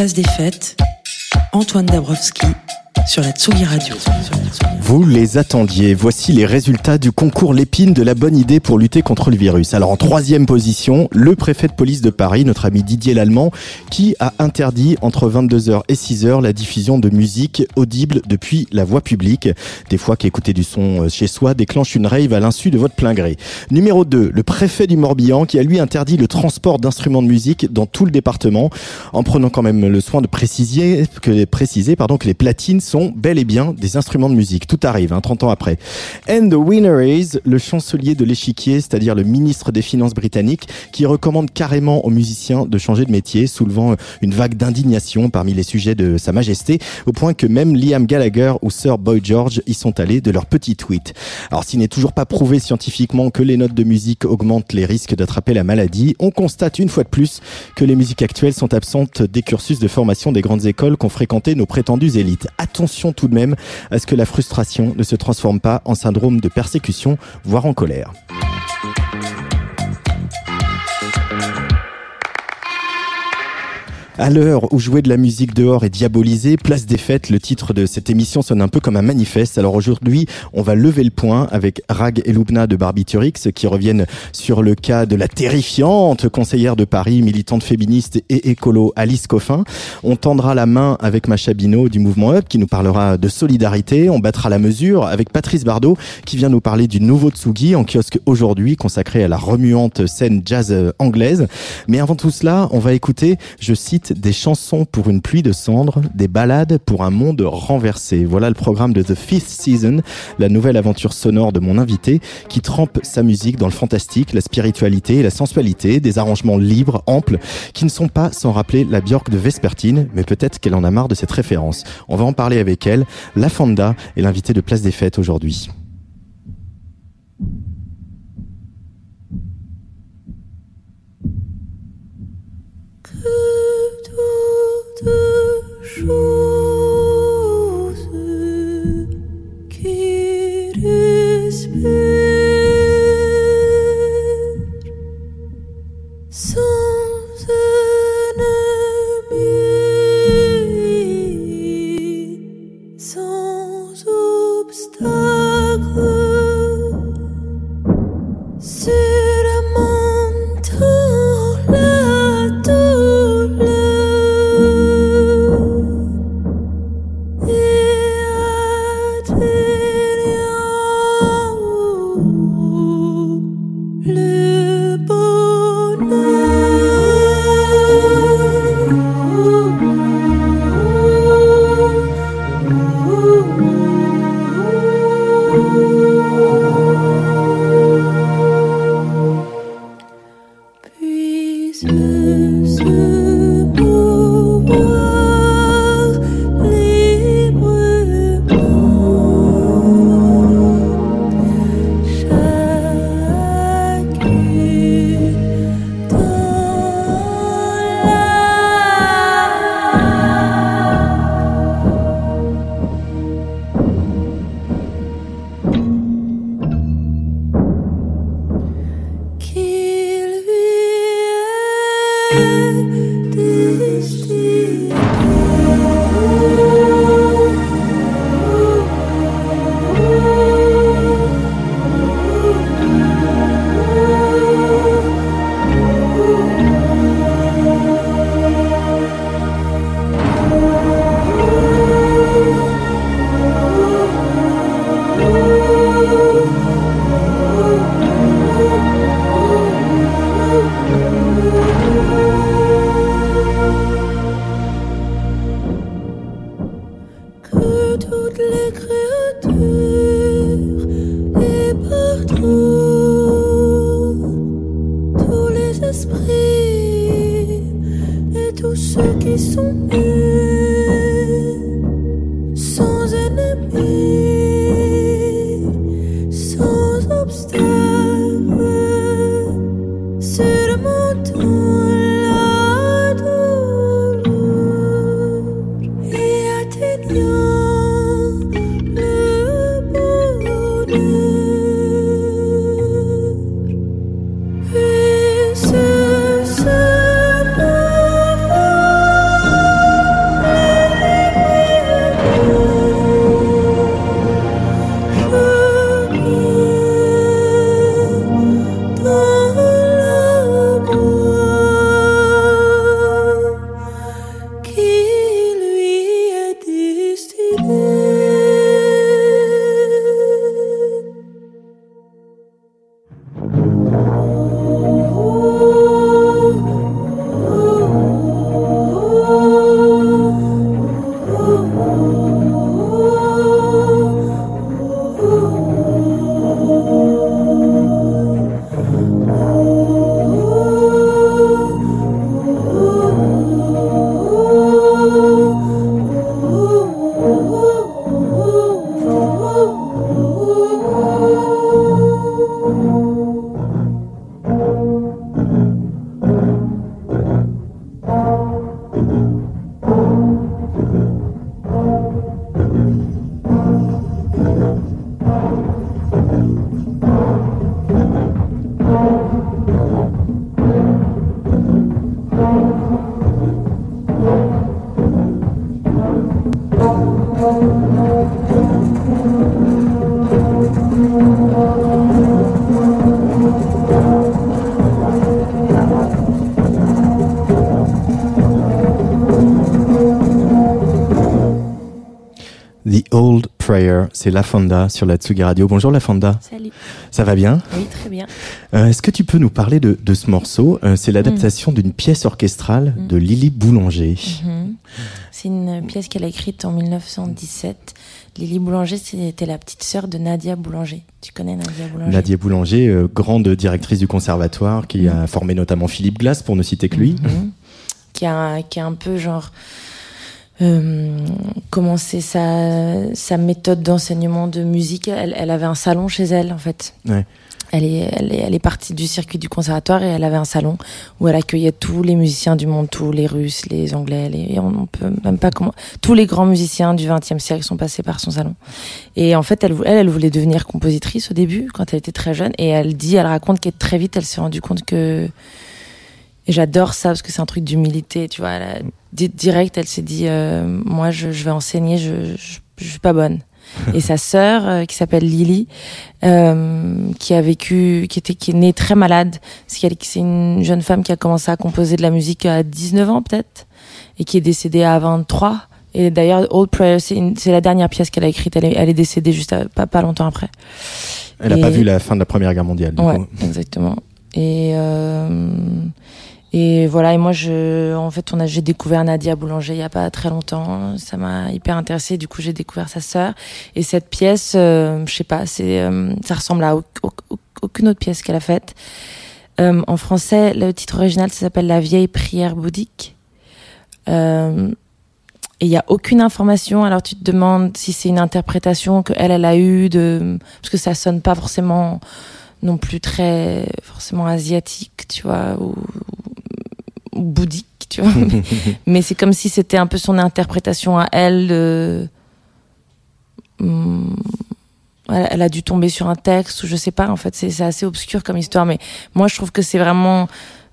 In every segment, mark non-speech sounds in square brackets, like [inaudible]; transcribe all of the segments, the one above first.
Place des fêtes, Antoine Dabrowski sur la Tsugi Radio. Vous les attendiez. Voici les résultats du concours Lépine de la bonne idée pour lutter contre le virus. Alors en troisième position, le préfet de police de Paris, notre ami Didier Lallemand, qui a interdit entre 22h et 6h la diffusion de musique audible depuis la voie publique. Des fois qu'écouter du son euh, chez soi déclenche une rave à l'insu de votre plein gré. Numéro 2, le préfet du Morbihan qui a lui interdit le transport d'instruments de musique dans tout le département en prenant quand même le soin de préciser que, préciser, pardon, que les platines sont bel et bien des instruments de musique. Tout arrive, hein, 30 ans après. And the winner is le chancelier de l'échiquier, c'est-à-dire le ministre des Finances britannique, qui recommande carrément aux musiciens de changer de métier, soulevant une vague d'indignation parmi les sujets de Sa Majesté, au point que même Liam Gallagher ou Sir Boy George y sont allés de leur petit tweet. Alors s'il n'est toujours pas prouvé scientifiquement que les notes de musique augmentent les risques d'attraper la maladie, on constate une fois de plus que les musiques actuelles sont absentes des cursus de formation des grandes écoles qu'ont nos prétendues élites attention tout de même à ce que la frustration ne se transforme pas en syndrome de persécution, voire en colère. À l'heure où jouer de la musique dehors est diabolisé, place des fêtes, le titre de cette émission sonne un peu comme un manifeste. Alors aujourd'hui, on va lever le point avec Rag et Lubna de Barbiturix qui reviennent sur le cas de la terrifiante conseillère de Paris, militante féministe et écolo Alice Coffin. On tendra la main avec Macha Bino du mouvement Up qui nous parlera de solidarité. On battra la mesure avec Patrice Bardot qui vient nous parler du nouveau Tsugi en kiosque aujourd'hui consacré à la remuante scène jazz anglaise. Mais avant tout cela, on va écouter, je cite, des chansons pour une pluie de cendres, des ballades pour un monde renversé. Voilà le programme de The Fifth Season, la nouvelle aventure sonore de mon invité, qui trempe sa musique dans le fantastique, la spiritualité et la sensualité, des arrangements libres, amples, qui ne sont pas sans rappeler la Björk de Vespertine, mais peut-être qu'elle en a marre de cette référence. On va en parler avec elle. La Fanda est l'invité de Place des Fêtes aujourd'hui. C'est La Fonda sur la Tsugi Radio. Bonjour La Fonda, Salut. ça va bien Oui, très bien. Euh, Est-ce que tu peux nous parler de, de ce morceau Euh, C'est l'adaptation d'une pièce orchestrale de Lily Boulanger. Mhm. C'est une pièce qu'elle a écrite en 1917. Lily Boulanger, c'était la petite sœur de Nadia Boulanger. Tu connais Nadia Boulanger? Nadia Boulanger, euh, grande directrice du conservatoire, qui a formé notamment Philippe Glass, pour ne citer que lui. Mhm. qui, a, qui a un peu genre euh, commencé sa, sa méthode d'enseignement de musique? Elle, elle avait un salon chez elle, en fait. Ouais. Elle est, elle, est, elle est partie du circuit du conservatoire et elle avait un salon où elle accueillait tous les musiciens du monde, tous les Russes, les Anglais, les, on, on peut même pas comment, tous les grands musiciens du XXe siècle sont passés par son salon. Et en fait, elle, elle, elle voulait devenir compositrice au début quand elle était très jeune et elle dit, elle raconte qu'elle très vite, elle s'est rendue compte que et j'adore ça parce que c'est un truc d'humilité, tu vois. Elle a- di- direct, elle s'est dit, euh, moi, je, je vais enseigner, je, je, je suis pas bonne. [laughs] Et sa sœur, euh, qui s'appelle Lily, euh, qui a vécu, qui était, qui est née très malade, parce qu'elle, c'est une jeune femme qui a commencé à composer de la musique à 19 ans peut-être, et qui est décédée à 23. Et d'ailleurs, Old Prayer, c'est la dernière pièce qu'elle a écrite. Elle est, elle est décédée juste à- pas, pas longtemps après. Elle n'a Et- pas vu la fin de la Première Guerre mondiale. du Ouais, coup. exactement. Et euh, et voilà. Et moi, je, en fait, on a, j'ai découvert Nadia Boulanger il y a pas très longtemps. Ça m'a hyper intéressée. Du coup, j'ai découvert sa sœur. Et cette pièce, euh, je sais pas, c'est, euh, ça ressemble à au- au- au- aucune autre pièce qu'elle a faite. Euh, en français, le titre original, ça s'appelle La vieille prière bouddhique. Euh, et il y a aucune information. Alors tu te demandes si c'est une interprétation que elle, elle a eue de, parce que ça sonne pas forcément non plus très forcément asiatique, tu vois, ou bouddhique, tu vois. mais [laughs] mais c'est comme si c'était un peu son interprétation à elle. Hum, elle, elle a dû tomber sur un texte ou je sais pas. En fait, c'est assez obscur comme histoire, mais moi je trouve que c'est vraiment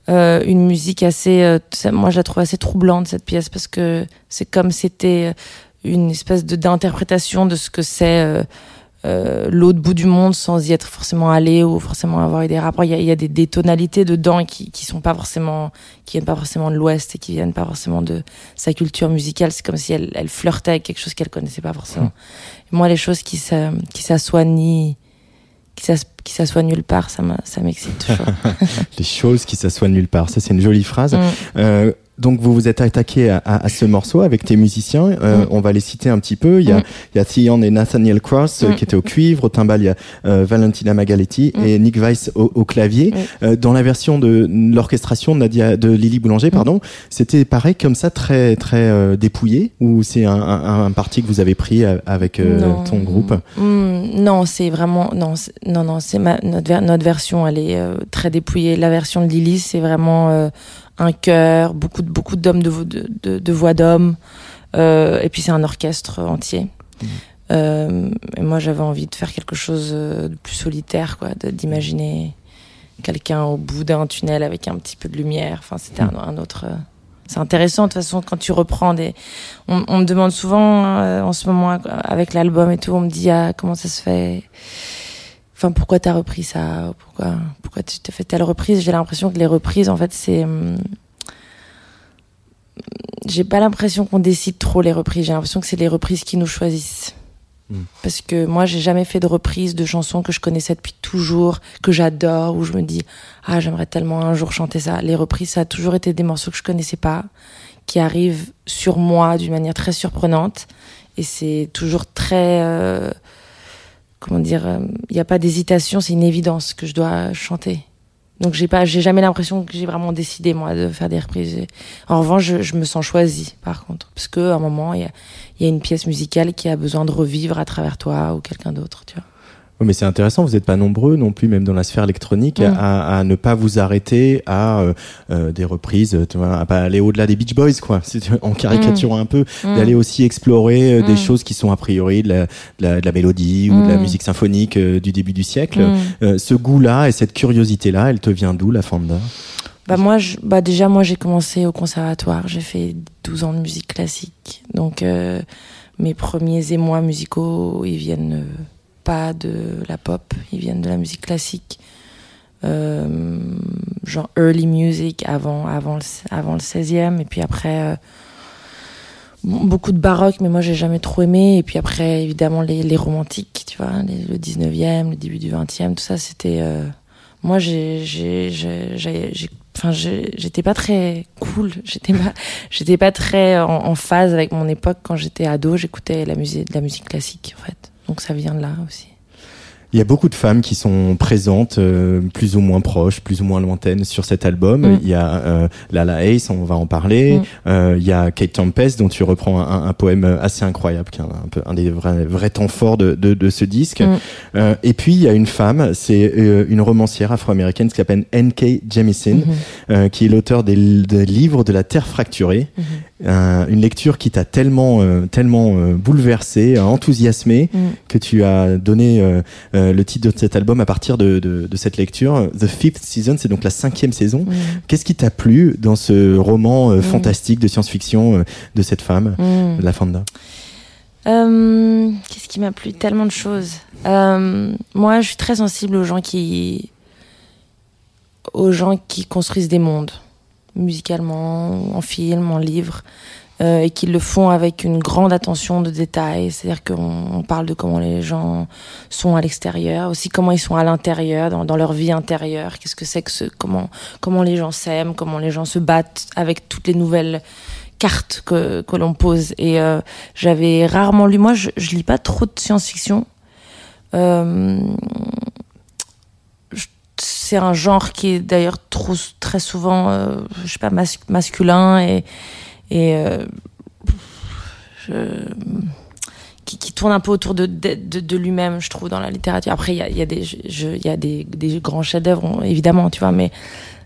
euh, une musique assez. euh, moi, je la trouve assez troublante cette pièce parce que c'est comme c'était une espèce de d'interprétation de ce que c'est euh, l'autre bout du monde sans y être forcément allé ou forcément avoir eu des rapports. Il y a, il y a des, des tonalités dedans qui qui sont pas forcément qui viennent pas forcément de l'Ouest et qui viennent pas forcément de sa culture musicale. C'est comme si elle, elle flirtait avec quelque chose qu'elle connaissait pas forcément. Et moi, les choses qui qui s'assoient ni qui nulle part, ça m'excite toujours. [laughs] Les choses qui s'assoient nulle part. Ça, c'est une jolie phrase. Mm. Euh, donc vous vous êtes attaqué à, à- à ce morceau avec tes musiciens. Euh, Mm. On va les citer un petit peu. Il y a, Mm. il y a Theon et Nathaniel Cross euh, Mm. qui étaient au cuivre, au timbal il y a euh, Valentina Magaletti Mm. et Nick Weiss au, au clavier. Euh, dans la version de l'orchestration de Nadia de Lily Boulanger, pardon, c'était pareil comme ça très très euh, dépouillé? Ou c'est un, un, un parti que vous avez pris euh, avec euh, ton groupe? Non, c'est vraiment non, non, non. C'est notre ver- notre version, elle est euh, très dépouillée. La version de Lily, c'est vraiment euh, un chœur, beaucoup de beaucoup d'hommes de, de, de, de voix d'hommes, euh, et puis c'est un orchestre entier. Euh, et moi, j'avais envie de faire quelque chose euh, de plus solitaire, quoi, d'imaginer quelqu'un au bout d'un tunnel avec un petit peu de lumière. Enfin, c'était un, un autre. euh, c'est intéressant de toute façon quand tu reprends des. On, on me demande souvent euh, en ce moment avec l'album et tout, on me dit ah comment ça se fait? Enfin pourquoi t'as repris ça Pourquoi pourquoi tu t'es fait telle reprise? J'ai l'impression que les reprises en fait c'est. hum, J'ai pas l'impression qu'on décide trop les reprises. J'ai l'impression que c'est les reprises qui nous choisissent. Mm. Parce que moi, j'ai jamais fait de reprise de chansons que je connaissais depuis toujours, que j'adore, où je me dis ah j'aimerais tellement un jour chanter ça. Les reprises, ça a toujours été des morceaux que je connaissais pas, qui arrivent sur moi d'une manière très surprenante, et c'est toujours très euh, comment dire, il n'y a pas d'hésitation, c'est une évidence que je dois chanter. Donc j'ai pas, j'ai jamais l'impression que j'ai vraiment décidé moi de faire des reprises. En revanche, je, me sens choisie par contre, parce que à un moment il y a, y a une pièce musicale qui a besoin de revivre à travers toi ou quelqu'un d'autre, tu vois. Oui, mais c'est intéressant, vous n'êtes pas nombreux non plus, même dans la sphère électronique, Mm. à, à ne pas vous arrêter à euh, euh, des reprises, tu vois, à pas aller au-delà des Beach Boys, quoi, [laughs] en caricaturant un peu, Mm. d'aller aussi explorer euh, des Mm. choses qui sont a priori de la, de la, de la mélodie ou de la Mm. musique symphonique euh, du début du siècle. Mm. Euh, ce goût-là et cette curiosité-là, elle te vient d'où, la Fanda Bah moi, je, bah déjà moi j'ai commencé au conservatoire, j'ai fait 12 ans de musique classique, donc euh, mes premiers émois musicaux, ils viennent euh, pas de la pop, ils viennent de la musique classique, euh, genre early music avant avant le, avant le 16e, et puis après euh, beaucoup de baroque, mais moi j'ai jamais trop aimé, et puis après évidemment les, les romantiques, tu vois, le 19e, le début du 20e, tout ça c'était euh, moi j'étais pas très cool. [laughs] J'étais pas pas très en, phase avec mon époque. Quand j'étais ado j'écoutais la de la musique classique en fait donc ça vient de là aussi Il y a beaucoup de femmes qui sont présentes, euh, plus ou moins proches, plus ou moins lointaines sur cet album. Mm. Il y a euh, Lala Ace, on va en parler. Mm. Euh, il y a Kate Tempest, dont tu reprends un, un poème assez incroyable, qui est un, un peu un des vrais, vrais temps forts de, de, de ce disque. Mm. Euh, et puis il y a une femme, c'est euh, une romancière afro-américaine qui s'appelle N.K. Jemisin, euh, qui est l'auteur des, des livres de la Terre fracturée. Un- une lecture qui t'a tellement, euh, tellement euh, bouleversé, enthousiasmé, Mm. que tu as donné euh, le titre de cet album à partir de, de, de cette lecture. The Fifth Season, c'est donc la cinquième saison. Qu'est-ce qui t'a plu dans ce roman euh, fantastique de science-fiction euh, de cette femme, Mm. la Fanda? Qu'est-ce qui m'a plu? Tellement de choses. Moi, je suis très sensible aux gens qui, aux gens qui construisent des mondes, musicalement, en film, en livre, euh, et qui le font avec une grande attention de détail. C'est-à-dire qu'on on parle de comment les gens sont à l'extérieur, aussi comment ils sont à l'intérieur, dans, dans leur vie intérieure. Qu'est-ce que c'est que ce, comment, comment les gens s'aiment, comment les gens se battent avec toutes les nouvelles cartes que, que l'on pose. Et euh, j'avais rarement lu. Moi, je, je lis pas trop de science-fiction. Euh, c'est un genre qui est d'ailleurs très souvent, euh, je sais pas, mas- masculin et et euh, je- qui, qui tourne un peu autour de, de, de- lui-même, je trouve, dans la littérature. Après, il y a, y a des, je- y a des, des grands chefs-d'œuvre, évidemment, tu vois, mais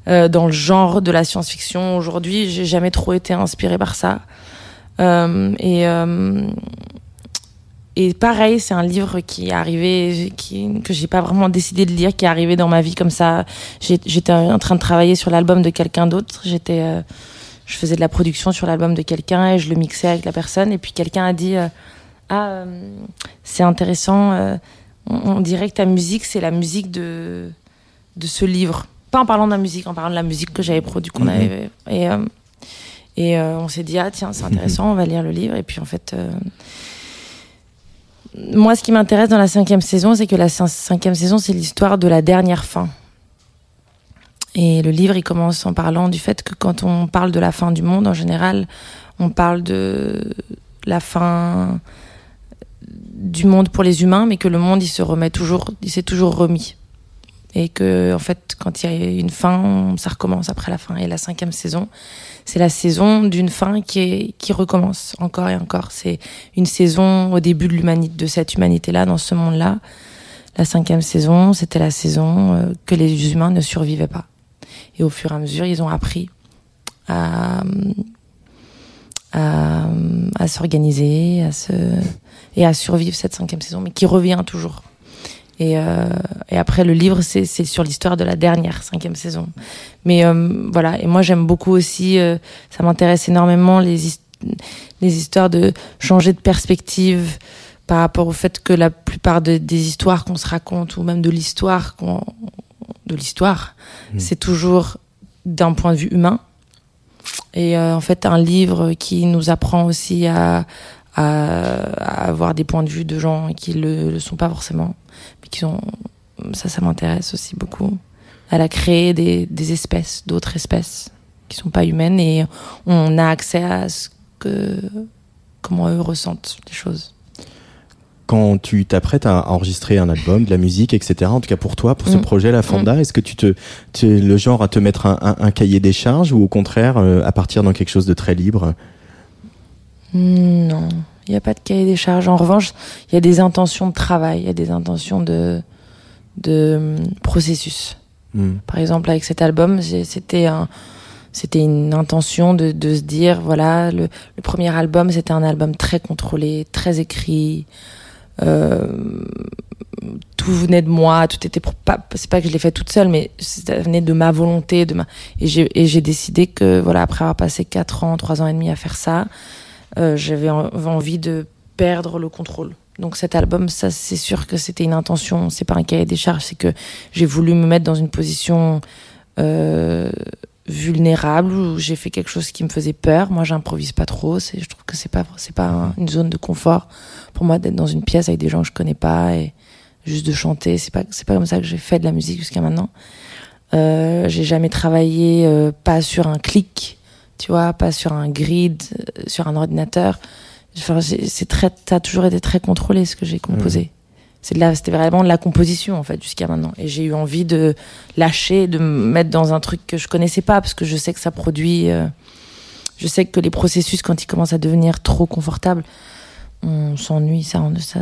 euh, dans le genre de la science-fiction aujourd'hui, j'ai jamais trop été inspirée par ça. Euh, et euh, et pareil, c'est un livre qui est arrivé, qui, que j'ai pas vraiment décidé de lire, qui est arrivé dans ma vie comme ça. J'étais en train de travailler sur l'album de quelqu'un d'autre. J'étais, euh, je faisais de la production sur l'album de quelqu'un et je le mixais avec la personne. Et puis quelqu'un a dit, euh, ah, euh, c'est intéressant. euh, on, on dirait que ta musique, c'est la musique de de ce livre. Pas en parlant de la musique, en parlant de la musique que j'avais produite, qu'on Mhm. avait. Et et on s'est dit, ah tiens, c'est intéressant, on va lire le livre. Et puis en fait. moi, ce qui m'intéresse dans la cinquième saison, c'est que la cin- cinquième saison, c'est l'histoire de la dernière fin. Et le livre, il commence en parlant du fait que quand on parle de la fin du monde, en général, on parle de la fin du monde pour les humains, mais que le monde, il se remet toujours, il s'est toujours remis. Et que, en fait, quand il y a une fin, ça recommence après la fin. Et la cinquième saison, c'est la saison d'une fin qui, est, qui recommence encore et encore. C'est une saison au début de l'humanité, de cette humanité-là, dans ce monde-là. La cinquième saison, c'était la saison euh, que les humains ne survivaient pas. Et au fur et à mesure, ils ont appris à, à, à s'organiser, à se, et à survivre cette cinquième saison, mais qui revient toujours. Et, euh, après, le livre, c'est sur l'histoire de la dernière cinquième saison. Mais euh, voilà, et moi j'aime beaucoup aussi, euh, ça m'intéresse énormément les, les histoires de changer de perspective par rapport au fait que la plupart de- des histoires qu'on se raconte, ou même de l'histoire, qu'on- de l'histoire, c'est toujours d'un point de vue humain. Et euh, en fait, un livre qui nous apprend aussi à, à, à avoir des points de vue de gens qui le, le sont pas forcément, mais qui sont ça, ça m'intéresse aussi beaucoup. Elle a créé des, des espèces, d'autres espèces qui sont pas humaines et on a accès à ce que comment eux ressentent les choses. Quand tu t'apprêtes à enregistrer un album, de la musique, etc., en tout cas pour toi, pour ce Mm. projet La Fonda, est-ce que tu te, tu es le genre à te mettre un, un- un cahier des charges ou au contraire euh, à partir dans quelque chose de très libre? Non, il n'y a pas de cahier des charges. En revanche, il y a des intentions de travail, il y a des intentions de, de hum, processus. Mm. Par exemple, avec cet album, c'était un, c'était une intention de, de se dire, voilà, le, le premier album, c'était un album très contrôlé, très écrit. Euh, tout venait de moi, tout était pour pas, c'est pas que je l'ai fait toute seule, mais ça venait de ma volonté, de ma, et j'ai, et j'ai décidé que, voilà, après avoir passé quatre ans, trois ans et demi à faire ça, euh, j'avais en- envie de perdre le contrôle. Donc cet album, ça c'est sûr que c'était une intention, c'est pas un cahier des charges, c'est que j'ai voulu me mettre dans une position euh, vulnérable où j'ai fait quelque chose qui me faisait peur. Moi, j'improvise pas trop. C'est, je trouve que c'est pas c'est pas un- une zone de confort pour moi d'être dans une pièce avec des gens que je connais pas et juste de chanter. C'est pas c'est pas comme ça que j'ai fait de la musique jusqu'à maintenant. Euh, j'ai jamais travaillé euh, pas sur un clic, tu vois, pas sur un grid, euh, sur un ordinateur. Enfin, c'est très, ça a toujours été très contrôlé ce que j'ai composé. La, c'était vraiment de la composition en fait jusqu'à maintenant. Et j'ai eu envie de lâcher, de me mettre dans un truc que je connaissais pas parce que je sais que ça produit. euh, je sais que les processus quand ils commencent à devenir trop confortables, on s'ennuie, ça, ça,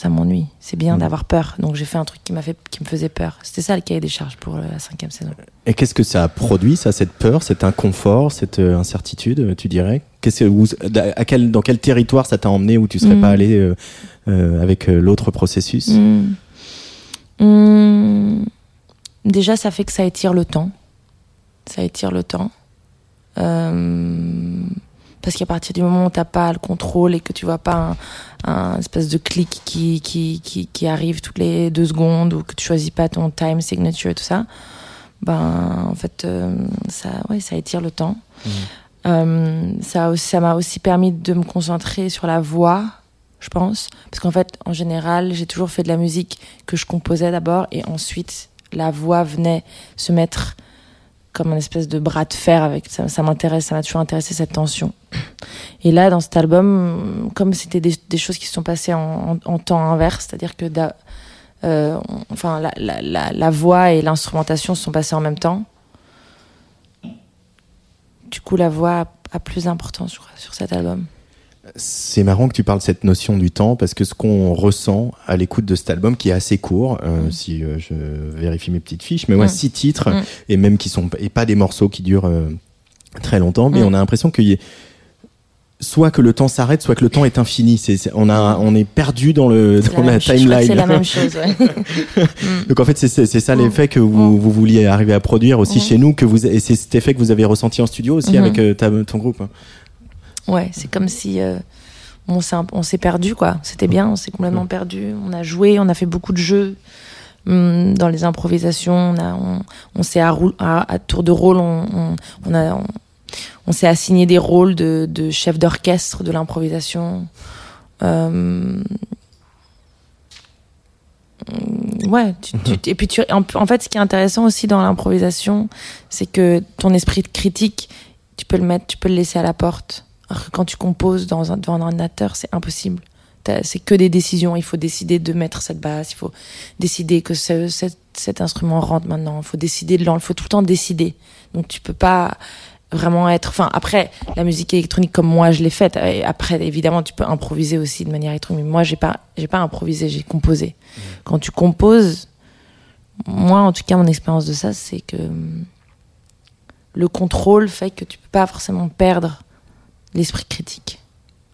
ça m'ennuie. C'est bien Mm. d'avoir peur. Donc j'ai fait un truc qui m'a fait, qui me faisait peur. C'était ça le cahier des charges pour la cinquième saison. Et qu'est-ce que ça a produit, ça, cette peur, cet inconfort, cette euh, incertitude, tu dirais? Qu'est-ce où- à quel, Dans quel territoire ça t'a emmené où tu serais Mm. pas allé euh, euh, avec l'autre processus? Hmm. Déjà, ça fait que ça étire le temps. Ça étire le temps. Euh, parce qu'à partir du moment où t'as pas le contrôle et que tu vois pas un, un espèce de clic qui, qui, qui, qui arrive toutes les deux secondes ou que tu choisis pas ton time signature et tout ça, ben en fait euh, ça, ouais, ça étire le temps. Euh, ça ça m'a aussi permis de me concentrer sur la voix, je pense, parce qu'en fait en général j'ai toujours fait de la musique que je composais d'abord et ensuite la voix venait se mettre comme un espèce de bras de fer avec ça, ça m'intéresse ça m'a toujours intéressé cette tension. [clears throat] Et là dans cet album comme c'était des, choses qui se sont passées en, temps inverse c'est-à-dire que euh, enfin la, voix et l'instrumentation se sont passées en même temps du coup la voix a, plus d'importance sur cet album C'est marrant que tu parles de cette notion du temps parce que ce qu'on ressent à l'écoute de cet album qui est assez court, euh, Mm. si euh, je vérifie mes petites fiches, mais ouais, Mm. six titres Mm. et même qui sont et pas des morceaux qui durent euh, très longtemps, mais Mm. on a l'impression qu'il y ait soit que le temps s'arrête, soit que le temps est infini. C'est, on a, on est perdu dans le dans la, timeline. c'est la même chose ouais. [laughs] Donc en fait, c'est, ça l'effet que vous, vous vouliez arriver à produire aussi chez nous, que vous et c'est cet effet que vous avez ressenti en studio aussi Mhm. avec ta- ton groupe. Ouais, c'est comme si euh, on s'est un- on s'est perdu quoi. C'était bien, on s'est complètement perdu. On a joué, on a fait beaucoup de jeux hum, dans les improvisations. On a, on, on s'est à, roule- à, à tour de rôle, on, on, a, on, on s'est assigné des rôles de, de chef d'orchestre de l'improvisation. Euh, ouais, tu, tu- et puis tu, en, en fait, ce qui est intéressant aussi dans l'improvisation, c'est que ton esprit critique, tu peux le mettre, tu peux le laisser à la porte. Alors que quand tu composes dans un, devant un ordinateur, c'est impossible. C'est que des décisions. Il faut décider de mettre cette basse. Il faut décider que ce- cet, cet instrument rentre maintenant. Il faut décider de l'enlever. Il faut tout le temps décider. Donc tu peux pas vraiment être. Enfin, après, la musique électronique comme moi je l'ai faite. Après, évidemment, tu peux improviser aussi de manière électronique. Mais moi, j'ai pas, j'ai pas improvisé. J'ai composé. Quand tu composes, moi, en tout cas, mon expérience de ça, c'est que hum, le contrôle fait que tu peux pas forcément perdre l'esprit critique.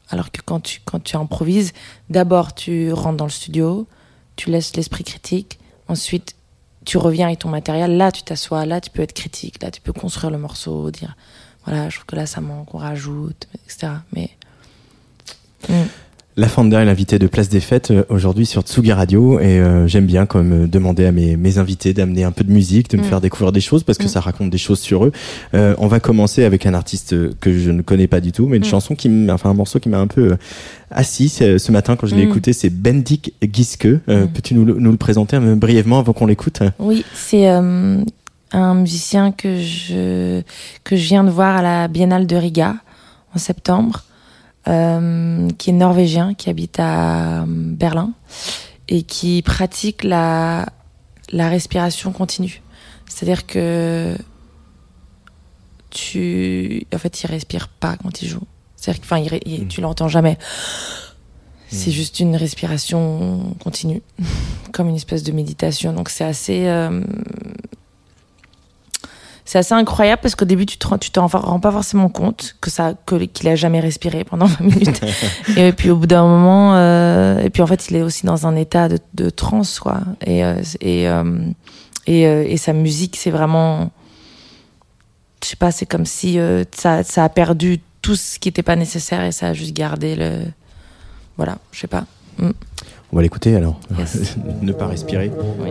Alors que quand tu, quand tu improvises, d'abord tu rentres dans le studio, tu laisses l'esprit critique, ensuite tu reviens avec ton matériel, là tu t'assois, là tu peux être critique, là tu peux construire le morceau, dire voilà, je trouve que là ça manque, on rajoute, etc. Mais La Fanda est l'invité de Place des Fêtes euh, aujourd'hui sur Tsugi Radio et euh, j'aime bien comme euh, demander à mes, mes invités d'amener un peu de musique, de me Mm. faire découvrir des choses parce que Mm. ça raconte des choses sur eux. Euh, on va commencer avec un artiste euh, que je ne connais pas du tout, mais une Mm. chanson qui, enfin un morceau qui m'a un peu euh, assis ce ce matin quand je l'ai écouté, c'est Bendik Giske. Euh. Peux-tu nous, le- nous le présenter euh, brièvement avant qu'on l'écoute? Oui, c'est euh, un musicien que je, que je viens de voir à la Biennale de Riga en septembre, euh, qui est norvégien, qui habite à euh, Berlin et qui pratique la, la respiration continue. C'est-à-dire que tu, en fait, il respire pas quand il joue. C'est-à-dire que, enfin, il ré- il- Mm. tu l'entends jamais. C'est Mm. juste une respiration continue, [laughs] comme une espèce de méditation. Donc c'est assez, euh, c'est assez incroyable parce qu'au début tu te rends- tu t'en rends pas forcément compte que ça, que qu'il a jamais respiré pendant [laughs] 20 minutes. [laughs] et puis au bout d'un moment, euh, et puis en fait il est aussi dans un état de, de transe quoi. Et euh, et euh, et, et sa musique c'est vraiment, je sais pas, c'est comme si ça ça a perdu tout ce qui était pas nécessaire et ça a juste gardé le, voilà, je sais pas. On va l'écouter alors. Yes. [laughs] ne pas respirer. Oui.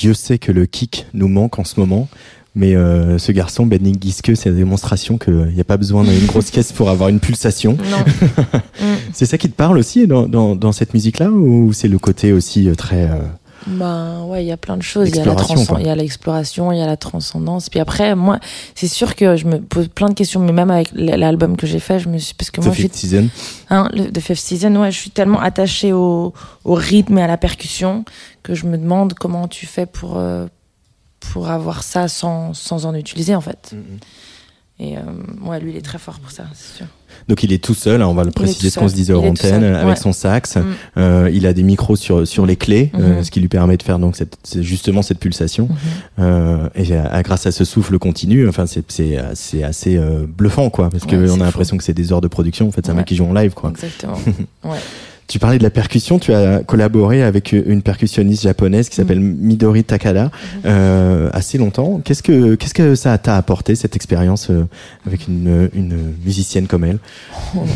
Dieu sait que le kick nous manque en ce moment, mais euh, ce garçon, Benning Giske, c'est la démonstration qu'il n'y a pas besoin d'une grosse [laughs] caisse pour avoir une pulsation. [laughs] Mm. C'est ça qui te parle aussi dans, dans, dans cette musique-là ou c'est le côté aussi euh, très... euh, Ben ouais, il y a plein de choses. Il y a l'exploration, il y a la transcendance. Puis après, moi, c'est sûr que je me pose plein de questions, mais même avec l'album que j'ai fait, je me suis parce que The moi, je suis Season Hein, le, de Fifth Season, ouais, je suis tellement attachée au, au rythme et à la percussion que je me demande comment tu fais pour, euh, pour avoir ça sans, sans en utiliser, en fait. Et euh, ouais, lui, il est très fort pour ça, c'est sûr. Donc il est tout seul, hein, on va le préciser ce qu'on se disait antennes, seul, avec ouais. son sax. Mm. Euh, il a des micros sur, sur les clés, euh, Mhm. ce qui lui permet de faire donc cette, justement cette pulsation. Mhm. Euh, et grâce à ce souffle continu, enfin c'est c'est c'est assez euh, bluffant quoi, parce que Ouais, on c'est a l'impression que c'est des heures de production. En fait, c'est un Ouais. mec qui joue en live quoi. Exactement. [laughs] Tu parlais de la percussion, tu as collaboré avec une percussionniste japonaise qui s'appelle Midori Takada euh, assez longtemps. Qu'est-ce que qu'est-ce que ça t'a apporté cette expérience euh, avec une, une musicienne comme elle [laughs]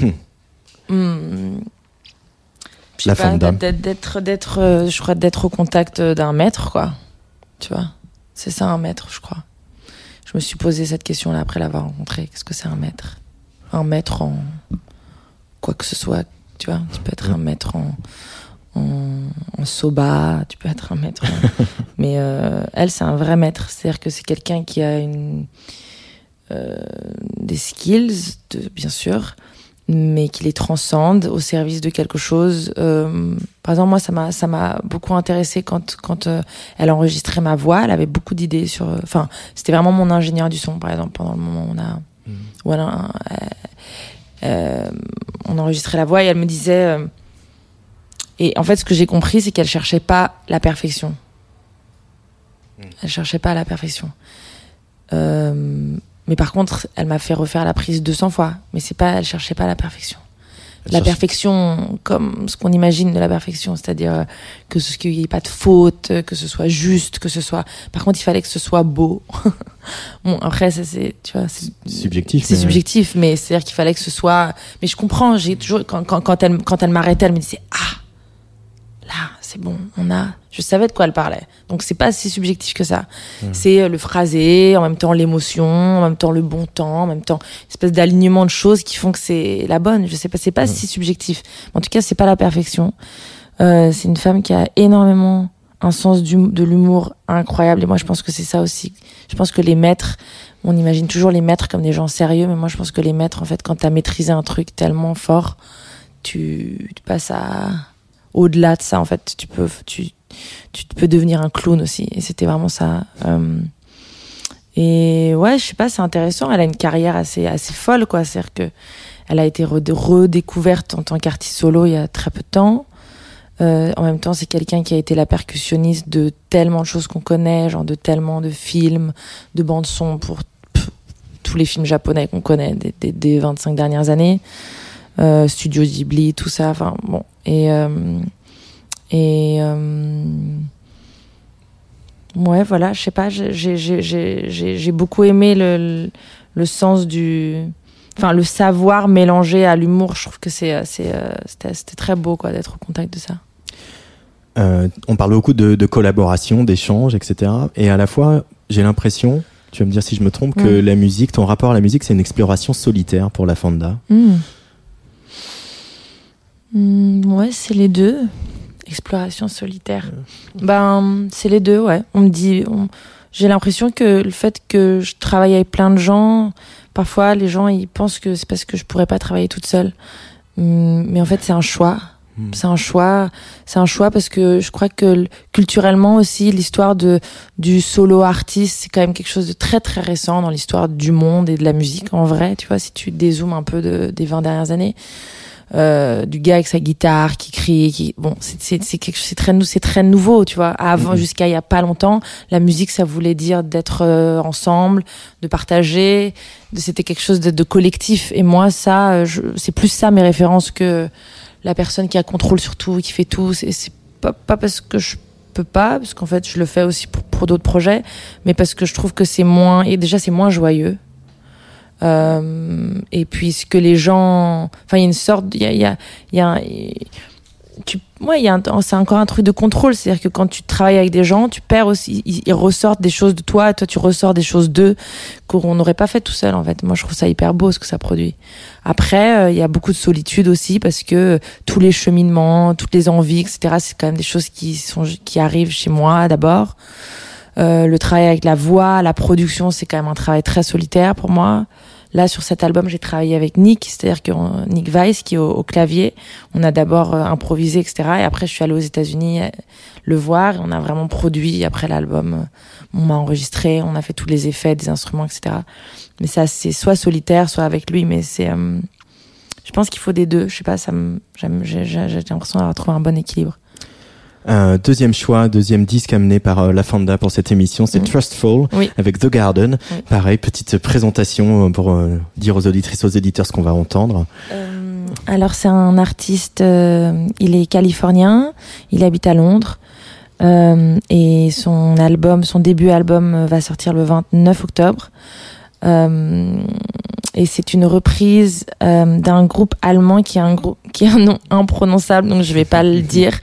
sais La Fonda. d'être- euh, je crois, d'être au contact d'un maître, quoi. Tu vois, c'est ça un maître, je crois. Je me suis posé cette question-là après l'avoir rencontré. Qu'est-ce que c'est un maître? Un maître en quoi que ce soit, tu vois. Tu peux être un maître en en, en soba, tu peux être un maître. en- [laughs] Mais euh, elle, c'est un vrai maître. C'est-à-dire que c'est quelqu'un qui a une euh, des skills, de, bien sûr, mais qui les transcende au service de quelque chose. Euh, par exemple, moi, ça m'a ça m'a beaucoup intéressé quand quand euh, elle enregistrait ma voix. Elle avait beaucoup d'idées sur. euh, Enfin, c'était vraiment mon ingénieur du son, par exemple, pendant le moment où on a voilà, euh, euh, on enregistrait la voix et elle me disait. euh, et en fait, ce que j'ai compris, c'est qu'elle cherchait pas la perfection. Elle cherchait pas la perfection. Euh, mais par contre, elle m'a fait refaire la prise 200 fois. Mais c'est pas, elle cherchait pas la perfection. La perfection, comme ce qu'on imagine de la perfection, c'est-à-dire euh, que ce qu'il n'y ait pas de faute, euh, que ce soit juste, que ce soit. Par contre, il fallait que ce soit beau. [laughs] bon, après, ça c'est, tu vois, c'est Subjectif. c'est mais- subjectif, mais c'est-à-dire qu'il fallait que ce soit. Mais je comprends. J'ai toujours quand, quand, quand elle quand elle m'arrêtait, elle me disait ah là c'est bon, on a. Je savais de quoi elle parlait. Donc c'est pas si subjectif que ça. C'est euh, le phrasé, en même temps l'émotion, en même temps le bon temps, en même temps une espèce d'alignement de choses qui font que c'est la bonne. Je sais pas, c'est pas si subjectif. En tout cas, c'est pas la perfection. Euh, c'est une femme qui a énormément un sens du, de l'humour incroyable. Et moi, je pense que c'est ça aussi. Je pense que les maîtres, on imagine toujours les maîtres comme des gens sérieux, mais moi, je pense que les maîtres, en fait, quand tu as maîtrisé un truc tellement fort, tu, tu passes à au-delà de ça. En fait, tu peux, tu, tu peux devenir un clown aussi. Et c'était vraiment ça. Euh, et ouais, je sais pas, c'est intéressant. Elle a une carrière assez, assez folle, quoi. C'est-à-dire que elle a été redécouverte en tant qu'artiste solo il y a très peu de temps. Euh, en même temps, c'est quelqu'un qui a été la percussionniste de tellement de choses qu'on connaît, genre de tellement de films, de bandes son pour tous les films japonais qu'on connaît des, des, des 25 dernières années, Studio Ghibli, tout ça. Enfin bon, et euh, et euh, ouais, voilà, je sais pas, j'ai j'ai j'ai j'ai beaucoup aimé le, le sens du enfin le savoir mélangé à l'humour je trouve que c'est euh, euh, c'était très beau quoi d'être au contact de ça Euh, on parle beaucoup de, de collaboration, d'échange, etc. Et à la fois, j'ai l'impression, tu vas me dire si je me trompe, que Mm. la musique, ton rapport à la musique, c'est une exploration solitaire pour la Fanda. Hmm. Hmm, ouais c'est les deux. Exploration solitaire. Ben c'est les deux ouais. On me dit on- j'ai l'impression que le fait que je travaille avec plein de gens parfois les gens ils pensent que c'est parce que je pourrais pas travailler toute seule. Hmm, mais en fait c'est un choix. Hmm. c'est un choix. C'est un choix parce que je crois que culturellement aussi l'histoire de du solo artiste c'est quand même quelque chose de très très récent dans l'histoire du monde et de la musique en vrai tu vois si tu dézoomes un peu de, des 20 dernières années euh, du gars avec sa guitare qui crie qui bon c'est quelque chose c'est très c'est très nouveau tu vois avant Mhm. jusqu'à il y a pas longtemps la musique ça voulait dire d'être euh, ensemble de partager de- c'était quelque chose de, de collectif et moi ça euh, je- c'est plus ça mes références que la personne qui a contrôle sur tout, qui fait tout. C'est c'est pas, pas parce que je peux pas, parce qu'en fait je le fais aussi pour, pour d'autres projets, mais parce que je trouve que c'est moins et déjà c'est moins joyeux. Euh, et puis ce que les gens, enfin il y a une sorte, il y a, il y a, y a un- tu, il y a c'est encore un truc de contrôle, c'est-à-dire que quand tu travailles avec des gens, tu perds aussi, ils, ressortent des choses de toi, toi tu ressors des choses d'eux qu'on n'aurait pas fait tout seul en fait. Moi je trouve ça hyper beau ce que ça produit. Après euh, il y a beaucoup de solitude aussi parce que tous les cheminements, toutes les envies, etc. C'est quand même des choses qui sont qui arrivent chez moi d'abord. Euh, le travail avec la voix, la production, c'est quand même un travail très solitaire pour moi. Là, sur cet album, j'ai travaillé avec Nick, c'est-à-dire que euh, Nick Weiss, qui est au, clavier. On a d'abord euh, improvisé, etc. Et après, je suis allée aux États-Unis le voir. On a vraiment produit après l'album. On m'a enregistré, on a fait tous les effets, des instruments, etc. Mais ça, c'est soit solitaire, soit avec lui. Mais c'est, euh, je pense qu'il faut des deux. Je sais pas, ça j'ai l'impression d'avoir trouvé un bon équilibre. Un deuxième choix, deuxième disque amené par euh, La Fanda pour cette émission, c'est Mhm. Trustful Oui. avec The Garden. Oui. Pareil, petite présentation euh, pour euh, dire aux auditrices, aux éditeurs ce qu'on va entendre. Euh, alors c'est un artiste, euh, il est californien, il habite à Londres euh, et son album, son début album euh, va sortir le 29 octobre. Euh, et c'est une reprise euh, d'un groupe allemand qui a un groupe qui a un nom imprononçable, donc je vais pas le dire.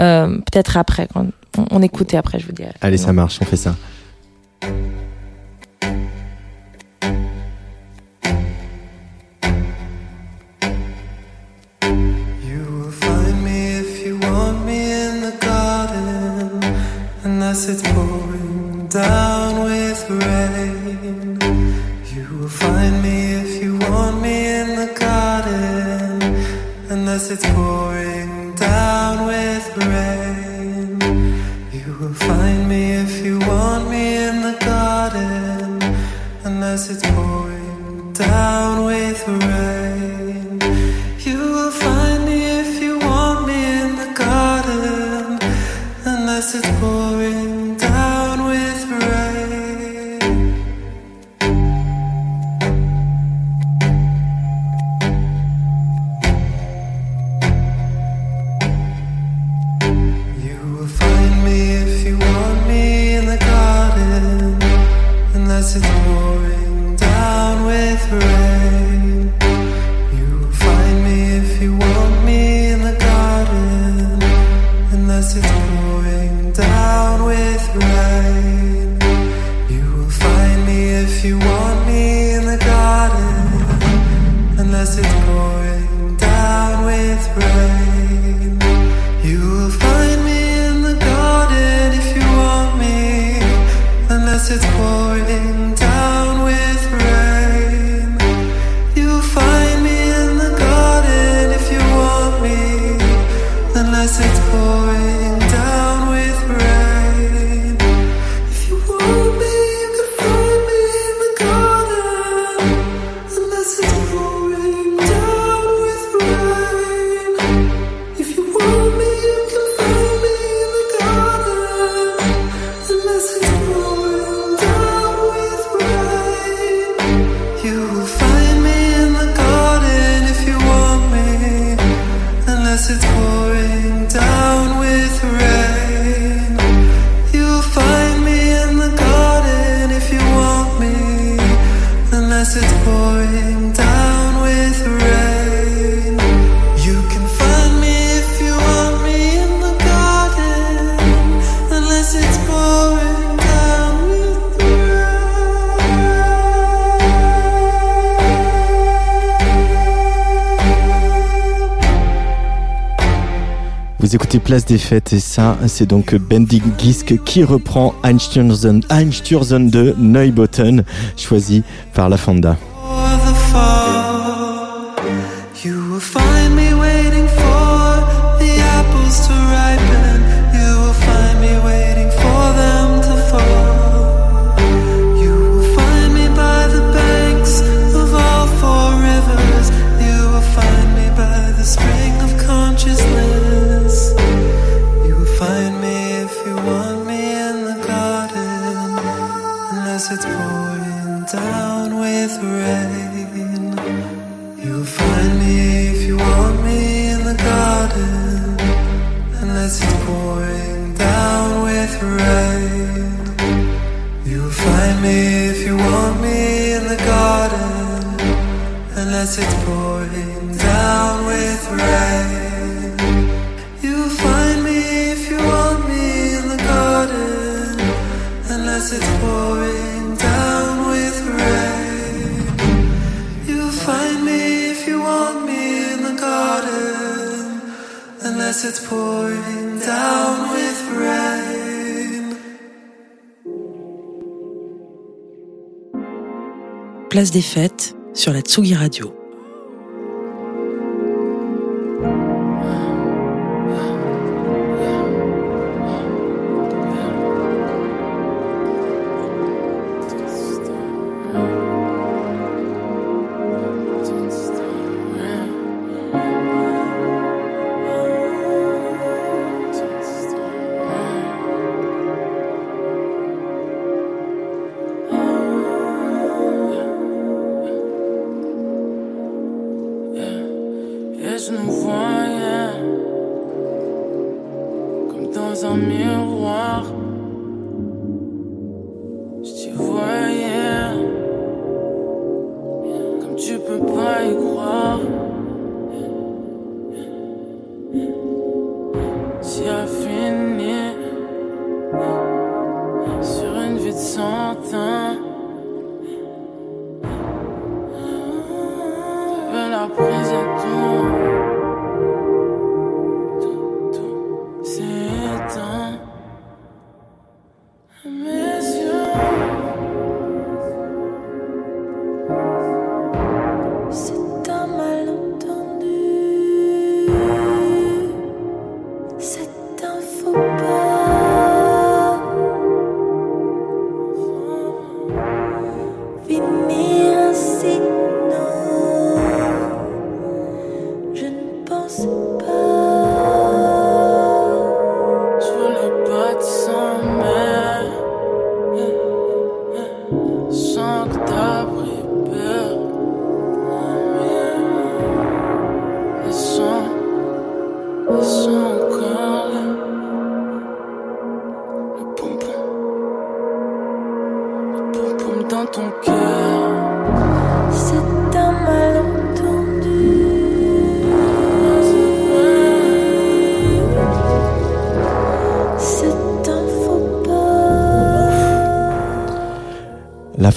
Euh, Peut-être après, quand on, on écoute et après je vous dirai. Allez, ça marche, on fait ça. It's pouring down with rain. Will find me if you want me in the garden, unless it's pouring down with rain. You will find me if you want me in the garden, unless it's pouring down with rain. Place des Fêtes et ça, c'est donc Bending Gisk qui reprend Einstürzen, Einstürzen de Neubotten, choisi par La Fanda. Find me if you want me in the garden, unless it's pouring down with rain. Place des fêtes sur la Tsugi Radio.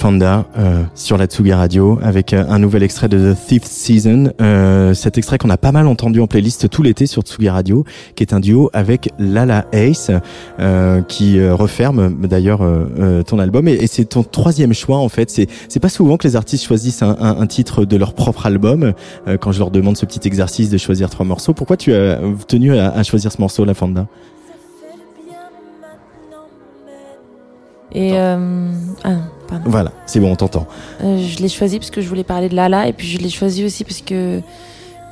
Fanda euh, sur la Tsugi Radio avec euh, un nouvel extrait de The Fifth Season. Euh, cet extrait qu'on a pas mal entendu en playlist tout l'été sur Tsugi Radio, qui est un duo avec Lala Ace, euh, qui euh, referme d'ailleurs euh, ton album. Et, et c'est ton troisième choix en fait. C'est pas souvent que les artistes choisissent un, un- titre de leur propre album. Quand je leur demande ce petit exercice de choisir trois morceaux, pourquoi tu as tenu à, à choisir ce morceau, La Fanda? Et ah, pardon. Voilà, c'est bon, on t'entend. Euh, je l'ai choisi parce que je voulais parler de Lala et puis je l'ai choisi aussi parce que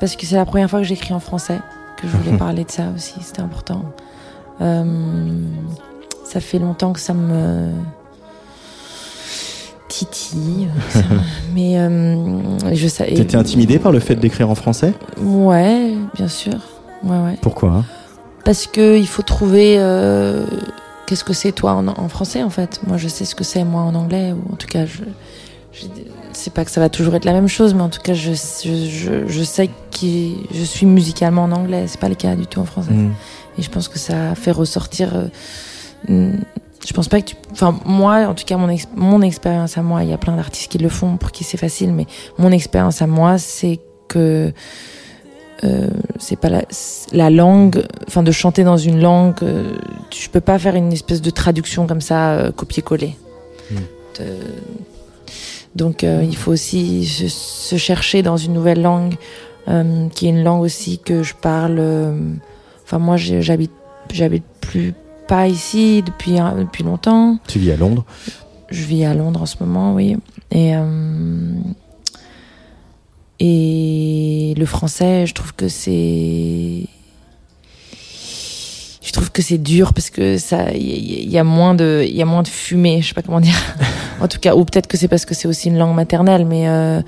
parce que c'est la première fois que j'écris en français que je voulais [laughs] parler de ça aussi c'était important. Euh, ça fait longtemps que ça me titille ça- [laughs] mais euh, je sais et- T'étais intimidé par le fait d'écrire en français? Ouais bien sûr ouais ouais. Pourquoi? Parce que il faut trouver euh, qu'est-ce que c'est toi en, en français en fait? Moi je sais ce que c'est moi en anglais ou en tout cas je, je c'est pas que ça va toujours être la même chose mais en tout cas je je, je, je sais que je suis musicalement en anglais c'est pas le cas du tout en français Mm. et je pense que ça fait ressortir euh, mm, je pense pas que tu enfin moi en tout cas mon ex- mon expérience à moi il y a plein d'artistes qui le font pour qui c'est facile mais mon expérience à moi c'est que euh, c'est pas la, la langue, enfin de chanter dans une langue, euh, je peux pas faire une espèce de traduction comme ça, euh, copier-coller. Mm. De- Donc euh, il faut aussi se, se chercher dans une nouvelle langue, qui est une langue aussi que je parle. Enfin moi j'habite, j'habite plus pas ici depuis un- depuis longtemps. Tu vis à Londres? Je vis à Londres en ce moment, oui. Et, et le français, je trouve que c'est. Je trouve que c'est dur parce que ça, il y, y a moins de, il y a moins de fumée, je sais pas comment dire. [laughs] en tout cas, ou peut-être que c'est parce que c'est aussi une langue maternelle, mais euh,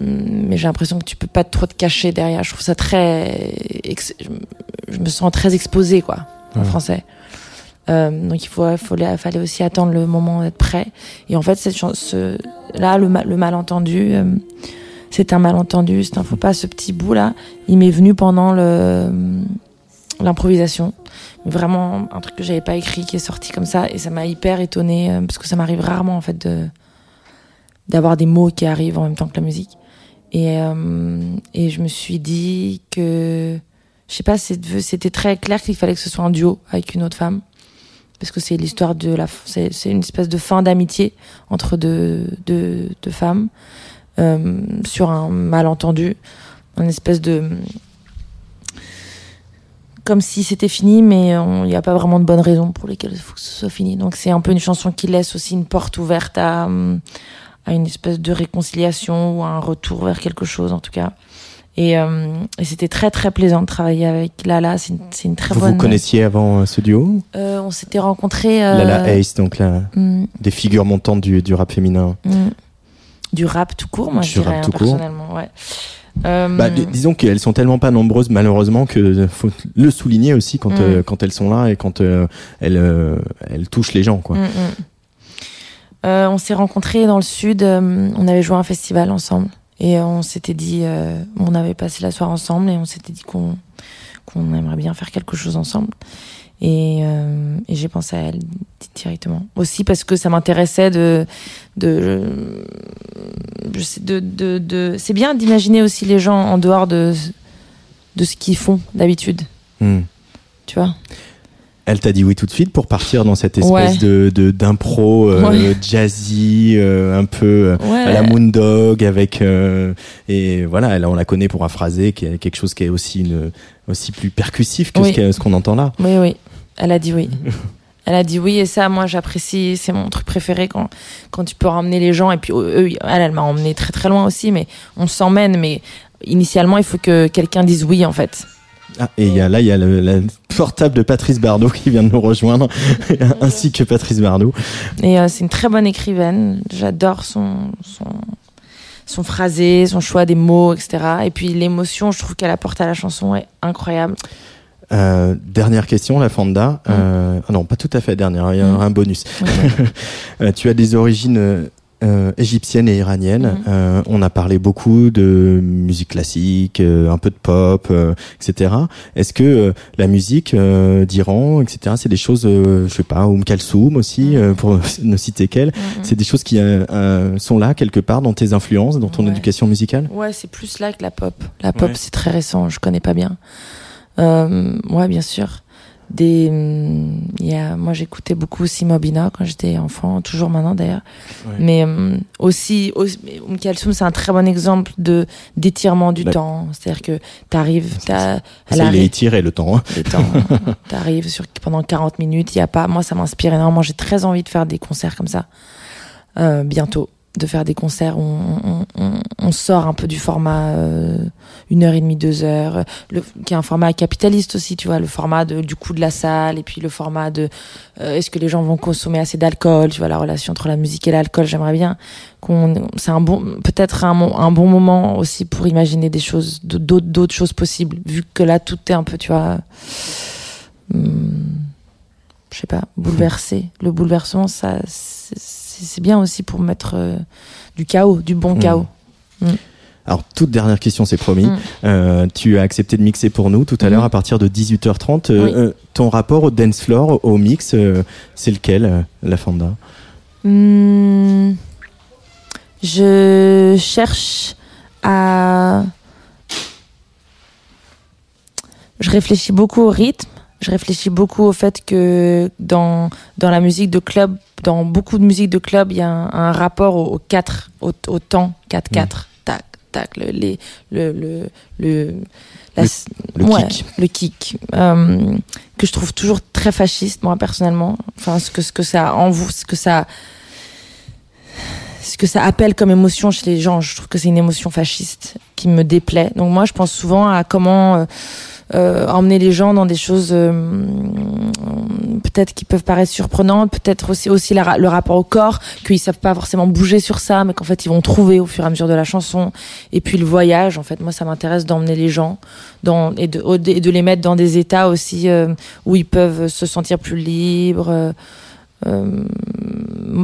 mais j'ai l'impression que tu peux pas trop te cacher derrière. Je trouve ça très, je, me- sens très exposée quoi en Ouais. français. Euh, donc il faut, faut, fallait aussi attendre le moment d'être prêt. Et en fait, cette chan- ce, là, le malentendu, euh, c'est un malentendu, c'est un faux pas, ce petit bout là, il m'est venu pendant le l'improvisation. Vraiment un truc que j'avais pas écrit qui est sorti comme ça et ça m'a hyper étonnée euh, parce que ça m'arrive rarement en fait de d'avoir des mots qui arrivent en même temps que la musique. Et, euh, et je me suis dit que, je sais pas, c'était très clair qu'il fallait que ce soit un duo avec une autre femme. Parce que c'est l'histoire de la, c'est une espèce de fin d'amitié entre deux, deux, deux femmes, euh, sur un malentendu, une espèce de, comme si c'était fini, mais il n'y a pas vraiment de bonnes raisons pour lesquelles il faut que ce soit fini. Donc c'est un peu une chanson qui laisse aussi une porte ouverte à, hum, à une espèce de réconciliation ou à un retour vers quelque chose en tout cas. Et, euh, et c'était très très plaisant de travailler avec Lala. C'est une, très Vous bonne. vous connaissiez avant euh, ce duo? Euh, on s'était rencontrés. euh, Lala Ace, donc la, hum, des figures montantes du, du rap féminin. hum, du rap tout court, moi Du je dirais rap tout court. personnellement. Ouais. Euh, Bah, dis- disons qu'elles sont tellement pas nombreuses malheureusement que euh, faut le souligner aussi quand Mm. euh, quand elles sont là et quand euh, elles elles touchent les gens quoi. hum. Euh, on s'est rencontrés dans le sud. on avait joué à un festival ensemble et on s'était dit, on avait passé la soirée ensemble et on s'était dit qu'on qu'on aimerait bien faire quelque chose ensemble. Et, euh, et j'ai pensé à elle di- directement. Aussi parce que ça m'intéressait de, de, je sais, de, de, de- c'est bien d'imaginer aussi les gens en dehors de, de ce qu'ils font d'habitude. Mm. Tu vois? Elle t'a dit oui tout de suite pour partir dans cette espèce Ouais. de de- d'impro euh, Ouais. jazzy euh, un peu euh, Ouais. à la Moondog avec euh, et voilà elle, on la connaît pour un phrasé qui est quelque chose qui est aussi une aussi plus percussif que Oui. ce qu'on entend là. Oui, oui. Elle a dit oui. [laughs] Elle a dit oui et ça, moi, j'apprécie. C'est mon truc préféré quand, quand tu peux ramener les gens. Et puis, eux, elle, elle m'a emmené très très loin aussi, mais on s'emmène. Mais initialement, il faut que quelqu'un dise oui, en fait. Ah, et il y a là il y a le, la portable de Patrice Bardot qui vient de nous rejoindre [laughs] ainsi que Patrice Bardot. Et euh, c'est une très bonne écrivaine. J'adore son, son, son phrasé, son choix des mots, etc. Et puis, l'émotion, je trouve qu'elle apporte à la chanson est incroyable. Euh, dernière question, la Fanda. Euh, ah non, pas tout à fait dernière. Il y a Mm. un bonus. [laughs] Euh, tu as des origines euh, égyptiennes et iraniennes. Mhm. Euh, on a parlé beaucoup de musique classique, euh, un peu de pop, euh, etc. Est-ce que euh, la musique euh, d'Iran, etc. C'est des choses, euh, je sais pas, Oum Kalsoum aussi, euh, pour [laughs] ne citer qu'elle. Mhm. C'est des choses qui sont là quelque part dans tes influences, dans ton Ouais. éducation musicale? Ouais, c'est plus là que la pop. La pop, Ouais. c'est très récent, je connais pas bien. Euh, ouais, bien sûr. Des, il y a, moi, j'écoutais beaucoup aussi Mobina quand j'étais enfant, toujours maintenant d'ailleurs. Ouais. Mais hum, aussi, aussi c'est un très bon exemple de d'étirement du temps. C'est-à-dire que t'arrives, t'as, elle Ça, il est étiré le temps. hein. le temps, [laughs] t'arrives sur pendant 40 minutes, il y a pas, moi, ça m'inspire énormément. J'ai très envie de faire des concerts comme ça euh, bientôt de faire des concerts où on, on, sort un peu du format euh, une heure et demie, deux heures, qui est un format capitaliste aussi, tu vois, le format du coût de la salle et puis le format de euh, est-ce que les gens vont consommer assez d'alcool, tu vois, la relation entre la musique et l'alcool, j'aimerais bien qu'on, c'est un bon, peut-être un, bon moment aussi pour imaginer des choses, d'autres, choses possibles, vu que là tout est un peu, tu vois, hum, je sais pas, bouleversé. Le bouleversement, ça, c'est bien aussi pour mettre euh, du chaos, du bon Mm. chaos. Alors, toute dernière question, c'est promis. Mm. Euh, tu as accepté de mixer pour nous tout à l'heure à partir de 18h30. Euh, Oui. ton rapport au dance floor, au mix, c'est lequel, la Fanda je cherche à. Je réfléchis beaucoup au rythme. Je réfléchis beaucoup au fait que dans, dans la musique de club, dans beaucoup de musique de club, il y a un, un rapport au, au 4, au, au temps 4-4. Tac, tac, le, les, le, le, le, la- Le ouais, kick. le kick, euh, que je trouve toujours très fasciste, moi personnellement. Enfin, ce que ce que ça en vous, ce que ça, ce que ça appelle comme émotion chez les gens, je trouve que c'est une émotion fasciste qui me déplaît. Donc moi, je pense souvent à comment euh, emmener les gens dans des choses euh, peut-être qui peuvent paraître surprenantes, peut-être aussi aussi le rapport au corps, qu'ils savent pas forcément bouger sur ça, mais qu'en fait ils vont trouver au fur et à mesure de la chanson. Et puis le voyage, en fait, moi ça m'intéresse d'emmener les gens dans et de, et de les mettre dans des états aussi euh, où ils peuvent se sentir plus libres. euh, euh,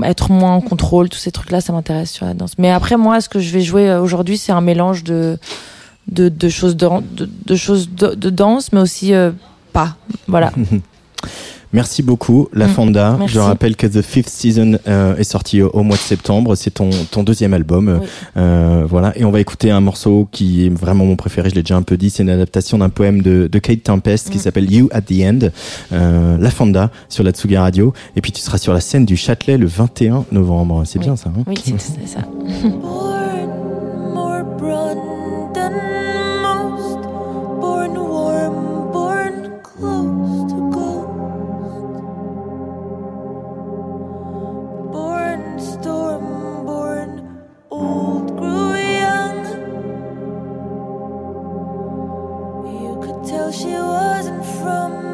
être moins en contrôle, tous ces trucs-là, ça m'intéresse sur la danse. Mais après, moi, ce que je vais jouer euh, aujourd'hui, c'est un mélange de, de, de choses, de, choses de, de danse, mais aussi euh, pas. Voilà. [laughs] Merci beaucoup, La Mm, Fonda. merci. Je rappelle que The Fifth Season euh, est sorti au, au mois de septembre. C'est ton, ton deuxième album. Oui. Euh, voilà. Et on va écouter un morceau qui est vraiment mon préféré. Je l'ai déjà un peu dit. C'est une adaptation d'un poème de, de Kate Tempest qui Mm. s'appelle You at the End. Euh, La Fonda sur la Tsuga Radio. Et puis tu seras sur la scène du Châtelet le 21 novembre. C'est Oui. bien ça. Hein Oui, c'est ça. [laughs] she wasn't from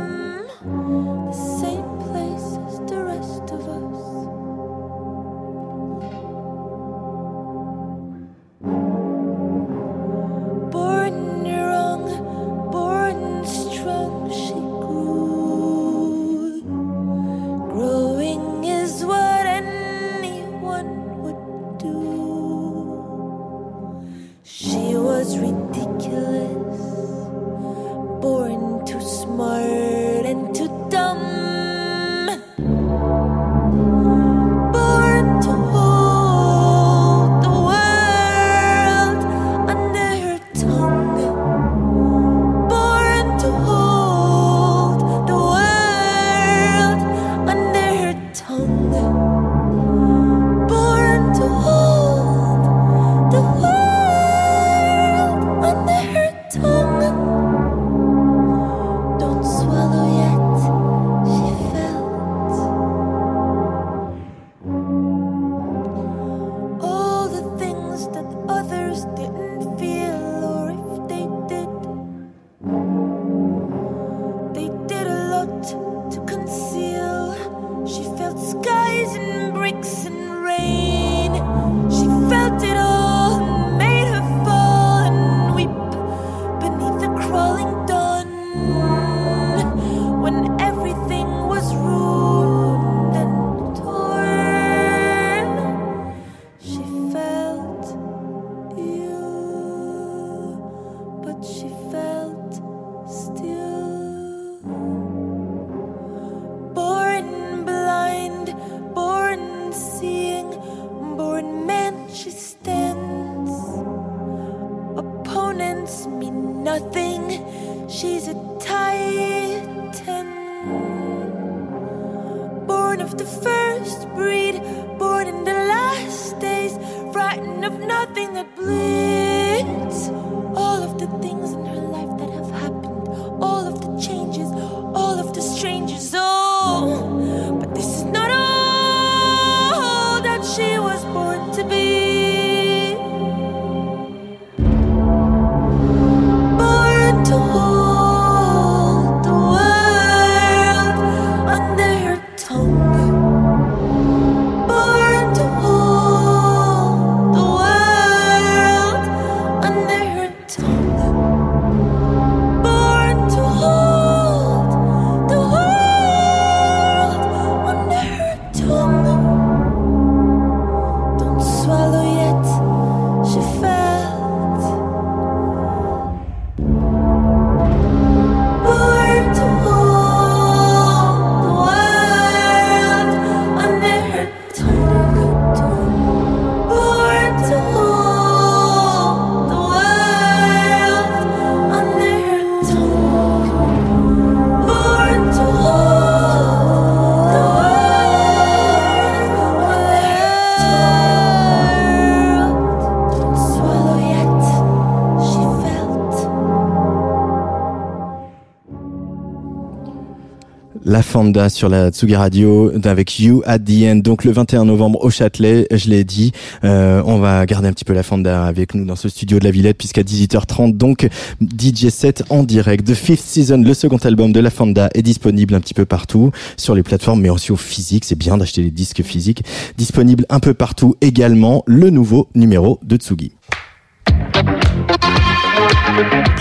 Fanda sur la Tsugi Radio avec You at the End. Donc le 21 novembre au Châtelet, je l'ai dit. Euh, on va garder un petit peu la Fanda avec nous dans ce studio de la Villette puisqu'à 18h30, donc DJ set en direct. The Fifth Season, le second album de la Fanda est disponible un petit peu partout sur les plateformes mais aussi au physique. C'est bien d'acheter les disques physiques. Disponible un peu partout également le nouveau numéro de Tsugi.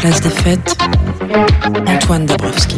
Place des fêtes, Antoine Dabrowski.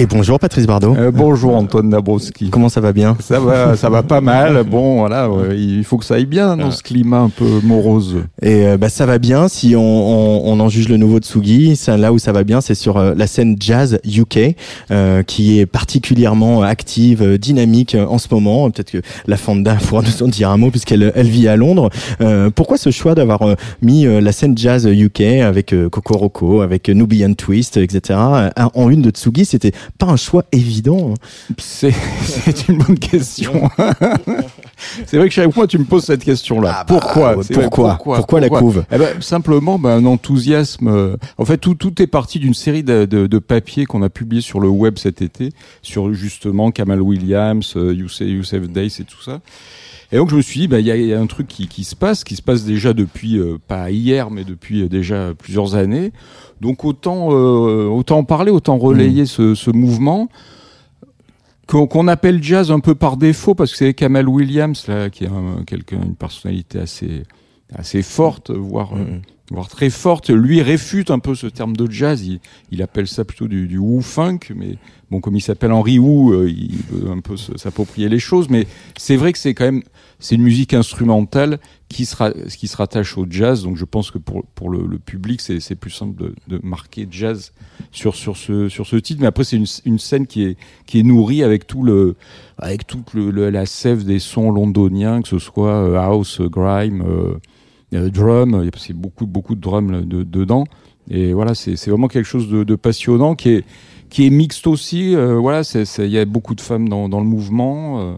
Et bonjour Patrice Bardot. Euh, bonjour Antoine Dabrowski. Comment ça va bien? Ça va, ça va pas mal. Bon, voilà, ouais, il faut que ça aille bien dans ce climat un peu morose. Et euh, bah, ça va bien si on, on, on en juge le nouveau Tsugi. Ça, là où ça va bien, c'est sur euh, la scène jazz UK, euh, qui est particulièrement active, dynamique en ce moment. Peut-être que la Fanda [laughs] pourra nous en dire un mot puisqu'elle elle vit à Londres. Euh, pourquoi ce choix d'avoir mis la scène jazz UK avec euh, Coco Roco, avec euh, Nubian Twist, etc. euh, en une de Tsugi C'était pas un choix évident. C'est, c'est une bonne question. [laughs] c'est vrai que chaque fois tu me poses cette question-là. Ah bah, pourquoi? C'est vrai, pourquoi? Pourquoi? La couve? Eh ben, Simplement, ben, un enthousiasme. euh, En fait, tout, tout est parti d'une série de, de, de papiers qu'on a publiés sur le web cet été, sur justement Kamal Williams, euh, Youssef, Youssef Days et tout ça. Et donc je me suis dit, bah, il y, a- il y a un truc qui, qui se passe, qui se passe déjà depuis, euh, pas hier, mais depuis euh, déjà plusieurs années. Donc autant, euh, autant en parler, autant relayer ce, ce mouvement qu'on appelle jazz un peu par défaut, parce que c'est Kamal Williams, là, qui est un- quelqu'un, une personnalité assez, assez forte, voire, euh, Mhm. voire très forte. Lui réfute un peu ce terme de jazz. Il, il appelle ça plutôt du, du Wu funk, mais bon, comme il s'appelle Henri Wu, euh, il veut un peu s'approprier les choses. Mais c'est vrai que c'est quand même, c'est une musique instrumentale qui sera, qui se rattache au jazz. Donc je pense que pour, pour le, le public, c'est c'est plus simple de, de marquer jazz sur, sur ce, sur ce titre. Mais après, c'est une, une scène qui est, qui est nourrie avec tout le, avec toute le, la sève des sons londoniens, que ce soit euh, house, grime, euh, euh, drum. Il y a beaucoup, beaucoup de drum là, de- dedans. Et voilà, c'est c'est vraiment quelque chose de, de passionnant qui est, qui est mixte aussi. euh, voilà, il y a beaucoup de femmes dans, dans le mouvement. euh,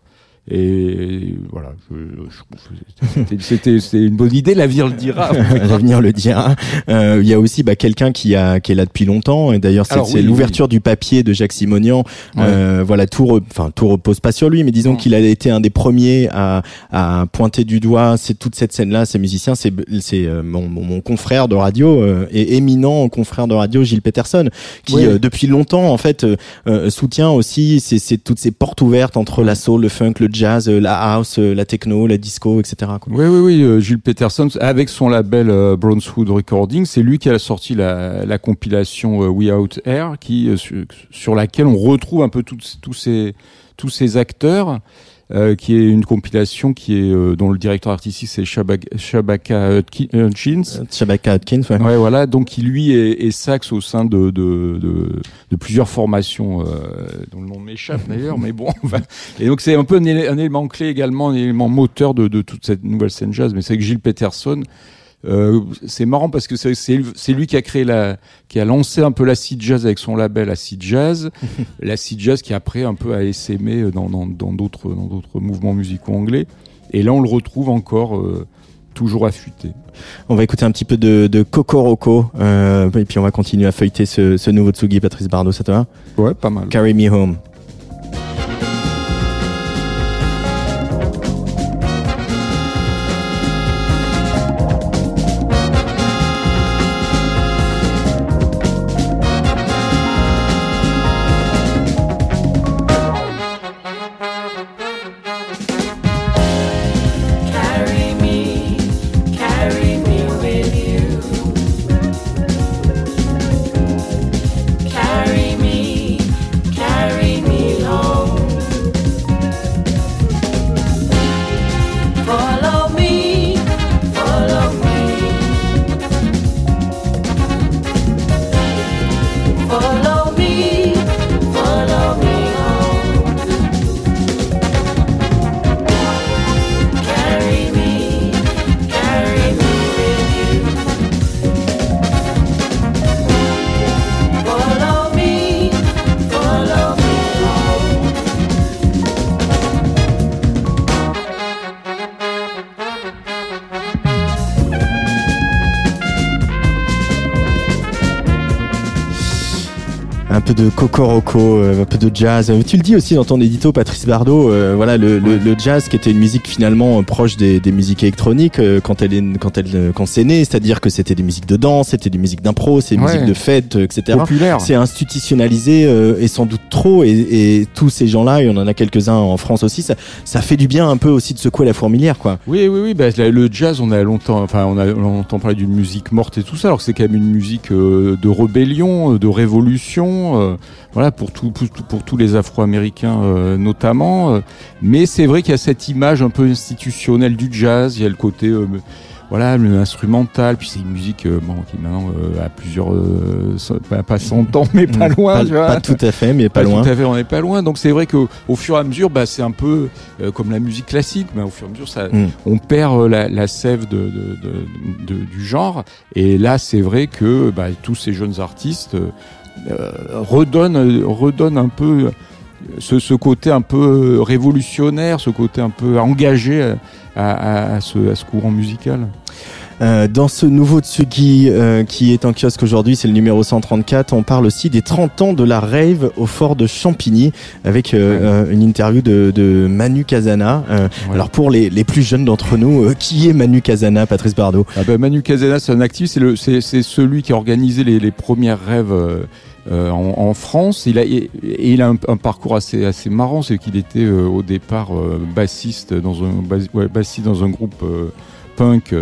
et voilà, je- je- c'était- une bonne idée, l'avenir le dira. [laughs] L'avenir le dira. Euh, Il y a aussi bah, quelqu'un qui a qui est là depuis longtemps. Et d'ailleurs, c'est oui, l'ouverture du papier de Jacques Simonian. Euh, voilà, tout, re- enfin tout repose pas sur lui, mais disons qu'il a été un des premiers à, à pointer du doigt c'est toute cette scène-là, ces musiciens. C'est c'est euh, mon, mon, mon confrère de radio euh, et éminent confrère de radio Gilles Peterson, qui Oui. euh, depuis longtemps en fait soutient aussi c'est c'est toutes ces portes ouvertes entre la soul, le funk, le jazz, euh, la house, euh, la techno, la disco, etc. Oui, oui, oui. euh, Gilles Peterson, avec son label Brownswood Recording, c'est lui qui a sorti la, la compilation We Out Air, sur, laquelle on retrouve un peu tous ces acteurs. Euh, qui est une compilation qui est euh, dont le directeur artistique c'est Shabak- Shabaka Hutki- Hutchins. Shabaka Atkins, ouais. Ouais, voilà. Donc, qui lui est, est sax au sein de, de, de, de plusieurs formations euh, dont le nom m'échappe d'ailleurs, mais bon. enfin. Et donc, c'est un peu un élément clé également, un élément moteur de, de toute cette nouvelle scène jazz. Mais c'est que Gilles Peterson, euh, c'est marrant parce que c'est c'est- c'est lui qui a créé la, qui a lancé un peu l'acid jazz avec son label Acid Jazz, [laughs] l'acid jazz qui après un peu a essaimé dans dans dans d'autres dans d'autres mouvements musicaux anglais. Et là, on le retrouve encore. euh, toujours affûté. On va écouter un petit peu de, de Cocoroco, euh, et puis on va continuer à feuilleter ce, ce nouveau Tsugi, Patrice Bardot, ça te va? Ouais, pas mal. Carry Me Home. Peu de cocoroco, euh, un peu de jazz. Euh, Tu le dis aussi dans ton édito, Patrice Bardot. euh, voilà, le, le, le jazz qui était une musique finalement euh, proche des, des musiques électroniques euh, quand elle est, quand elle, quand c'est né, c'est-à-dire que c'était des musiques de danse, c'était des musiques d'impro, c'est des Ouais. musiques de fête, etc. Populaire. C'est institutionnalisé euh, et sans doute trop. Et, et tous ces gens-là, il y en a quelques-uns en France aussi. Ça, ça fait du bien un peu aussi de secouer la fourmilière, quoi. Oui, oui, oui. Bah, le jazz, on a longtemps, enfin, on a longtemps parlé d'une musique morte et tout ça, alors que c'est quand même une musique euh, de rébellion, de révolution, euh, voilà, pour tout, pour, tous les Afro-Américains euh, notamment. euh. mais c'est vrai qu'il y a cette image un peu institutionnelle du jazz. Il y a le côté, voilà, instrumental. Puis c'est une musique, euh, bon, qui maintenant euh, a plusieurs, euh, pas, pas 100 ans, mais pas Mm. loin, Pas, tu vois. pas tout à fait, mais pas, Pas loin. Tout à fait, on n'est pas loin. Donc c'est vrai qu'au au fur et à mesure, bah, c'est un peu comme la musique classique, mais au fur et à mesure, ça, Mm. on perd la, la sève de, de- de- de- du genre. Et là, c'est vrai que bah, tous ces jeunes artistes euh, redonnent, euh, redonnent un peu euh, ce, côté un peu révolutionnaire, ce côté un peu engagé à ce courant musical. Euh, dans ce nouveau Tsugi euh, qui est en kiosque aujourd'hui, c'est le numéro 134, on parle aussi des 30 ans de la rave au fort de Champigny avec euh, une interview de, de Manu Casana. Ouais. Alors pour les, les plus jeunes d'entre nous, qui est Manu Casana, Patrice Bardot Ah ben, Manu Casena, c'est un activiste, c'est le- c'est c'est celui qui a organisé les, les premières rêves euh, en, en France. Il a, et, et il a un, un parcours assez, assez marrant, c'est qu'il était euh, au départ euh, bassiste dans un bas- ouais, bassiste dans un groupe punk.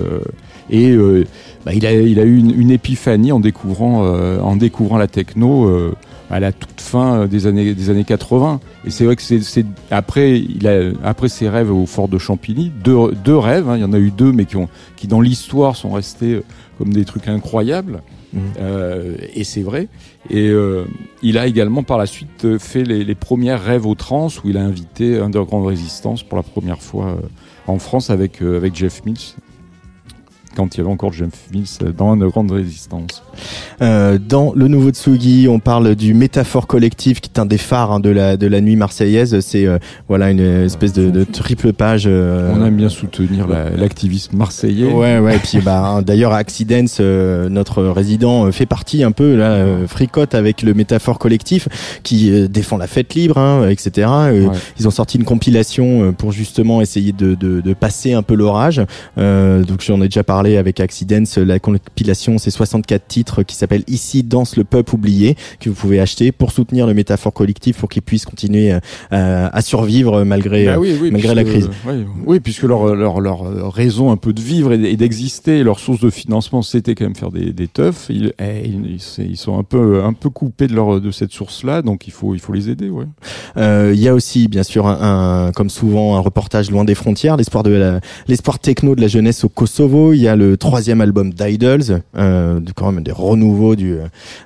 Et euh, bah, il, a, il a eu une, une épiphanie en découvrant, euh, en découvrant la techno euh, à la toute fin des années, des années 80. Et c'est vrai que c'est après, il a, après ses rêves au fort de Champigny, deux, deux rêves, hein, il y en a eu deux, mais qui, ont, qui dans l'histoire sont restés comme des trucs incroyables. Mhm. Euh, et c'est vrai. Et euh, il a également par la suite fait les, les premières rêves au trans où il a invité Underground Resistance pour la première fois euh, en France avec, euh, avec Jeff Mills. Quand il y avait encore Jeff Mills euh, dans Underground Resistance. Euh, dans le nouveau Tsugi, on parle du métaphore collectif qui est un des phares hein, de la de la nuit marseillaise. C'est euh, voilà une espèce de, de triple page. euh, On aime bien soutenir la- l'activisme marseillais. Ouais, ouais. Et puis, bah, hein, d'ailleurs, Accidents, euh, notre résident, fait partie un peu là, fricote avec le métaphore collectif qui défend la fête libre, hein, etc. Ouais. Ils ont sorti une compilation pour justement essayer de, de, de passer un peu l'orage. Euh, donc, j'en ai déjà parlé avec Accidents. La compilation, c'est 64 titres qui s'appelle Ici danse le peuple oublié que vous pouvez acheter pour soutenir le métaphore collectif pour qu'il puisse continuer euh, à, à survivre malgré. Bah euh, oui, oui, malgré la puisque- crise. ouais, oui, puisque leur, leur, leur raison un peu de vivre et d'exister, leur source de financement, c'était quand même faire des, des teufs. Ils, eh, ils, ils sont un peu, un peu coupés de, leur, de cette source-là, donc il faut, il faut les aider. Ouais. Euh, Il y a aussi, bien sûr, un, un- comme souvent, un reportage loin des frontières, l'espoir de la, l'espoir techno de la jeunesse au Kosovo. Il y a le troisième album d'Idols, euh, quand même des renouveaux du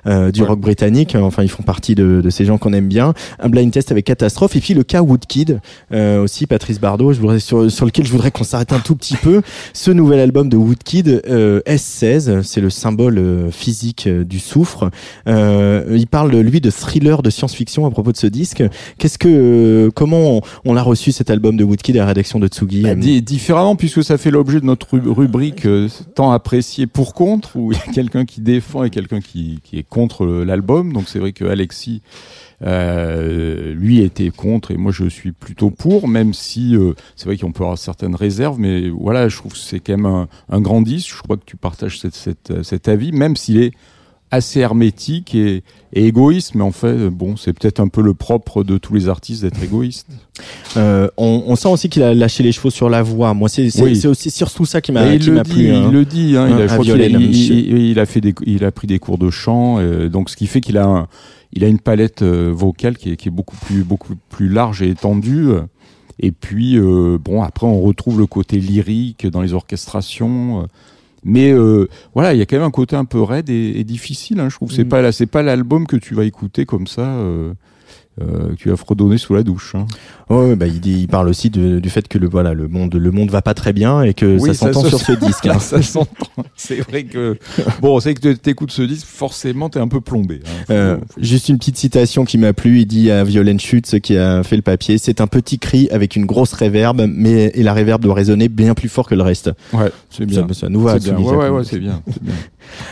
euh, du Ouais. rock britannique. Enfin, ils font partie de, de ces gens qu'on aime bien. Un blind test avec Catastrophe et puis le cas Woodkid euh, aussi, Patrice Bardot, je voudrais sur sur lequel je voudrais qu'on s'arrête un tout petit peu. [laughs] Ce nouvel album de Woodkid, euh, S16, c'est le symbole euh, physique euh, du soufre. Euh, il parle lui de thriller de science-fiction à propos de ce disque. Qu'est-ce que, euh, comment on, on l'a reçu cet album de Woodkid à la rédaction de Tsugi Bah, euh, di- différemment, puisque ça fait l'objet de notre ru- rubrique euh, tant appréciée pour contre, où il y a quelqu'un qui défend et quelqu'un qui, qui est contre euh, l'album. Donc c'est vrai que Alexis, euh, lui, était contre et moi je suis plutôt pour, même si euh, c'est vrai qu'on peut avoir certaines réserves, mais voilà, je trouve que c'est quand même un, grand disque. Je crois que tu partages cette, cette, cet avis, même s'il est assez hermétique et, et égoïste, mais en fait, bon, c'est peut-être un peu le propre de tous les artistes d'être égoïste. euh, on, on sent aussi qu'il a lâché les chevaux sur la voix. Moi, c'est c'est Oui. aussi surtout ça qui m'a il le dit, plu. hein. il le dit, hein, il, a, Violaine, il- il- il a fait des, il a pris des cours de chant, euh, donc ce qui fait qu'il a, un- il a une palette euh, vocale qui est, qui est beaucoup plus, beaucoup plus large et étendue. Et puis, euh, bon, après, on retrouve le côté lyrique dans les orchestrations. Mais euh, voilà, il y a quand même un côté un peu raide et, et difficile. Hein, je trouve. C'est Mm. pas là, c'est pas l'album que tu vas écouter comme ça, euh, euh, tu vas fredonner sous la douche. Hein. Ouais, bah, il, dit, il parle aussi de- du fait que le voilà le monde le monde va pas très bien et que Oui, ça s'entend se- sur ce disque. [laughs] hein. ça s'entend. C'est vrai que bon, c'est que tu écoutes ce disque, forcément, t'es un peu plombé. hein. Euh, juste une petite citation qui m'a plu. Il dit à Violaine Schutz qui a fait le papier, c'est un petit cri avec une grosse réverbe, mais et la réverbe doit résonner bien plus fort que le reste. Ouais, c'est bien. Ça, ça nous va. C'est bien. Ouais, ouais, ouais, c'est bien. c'est bien.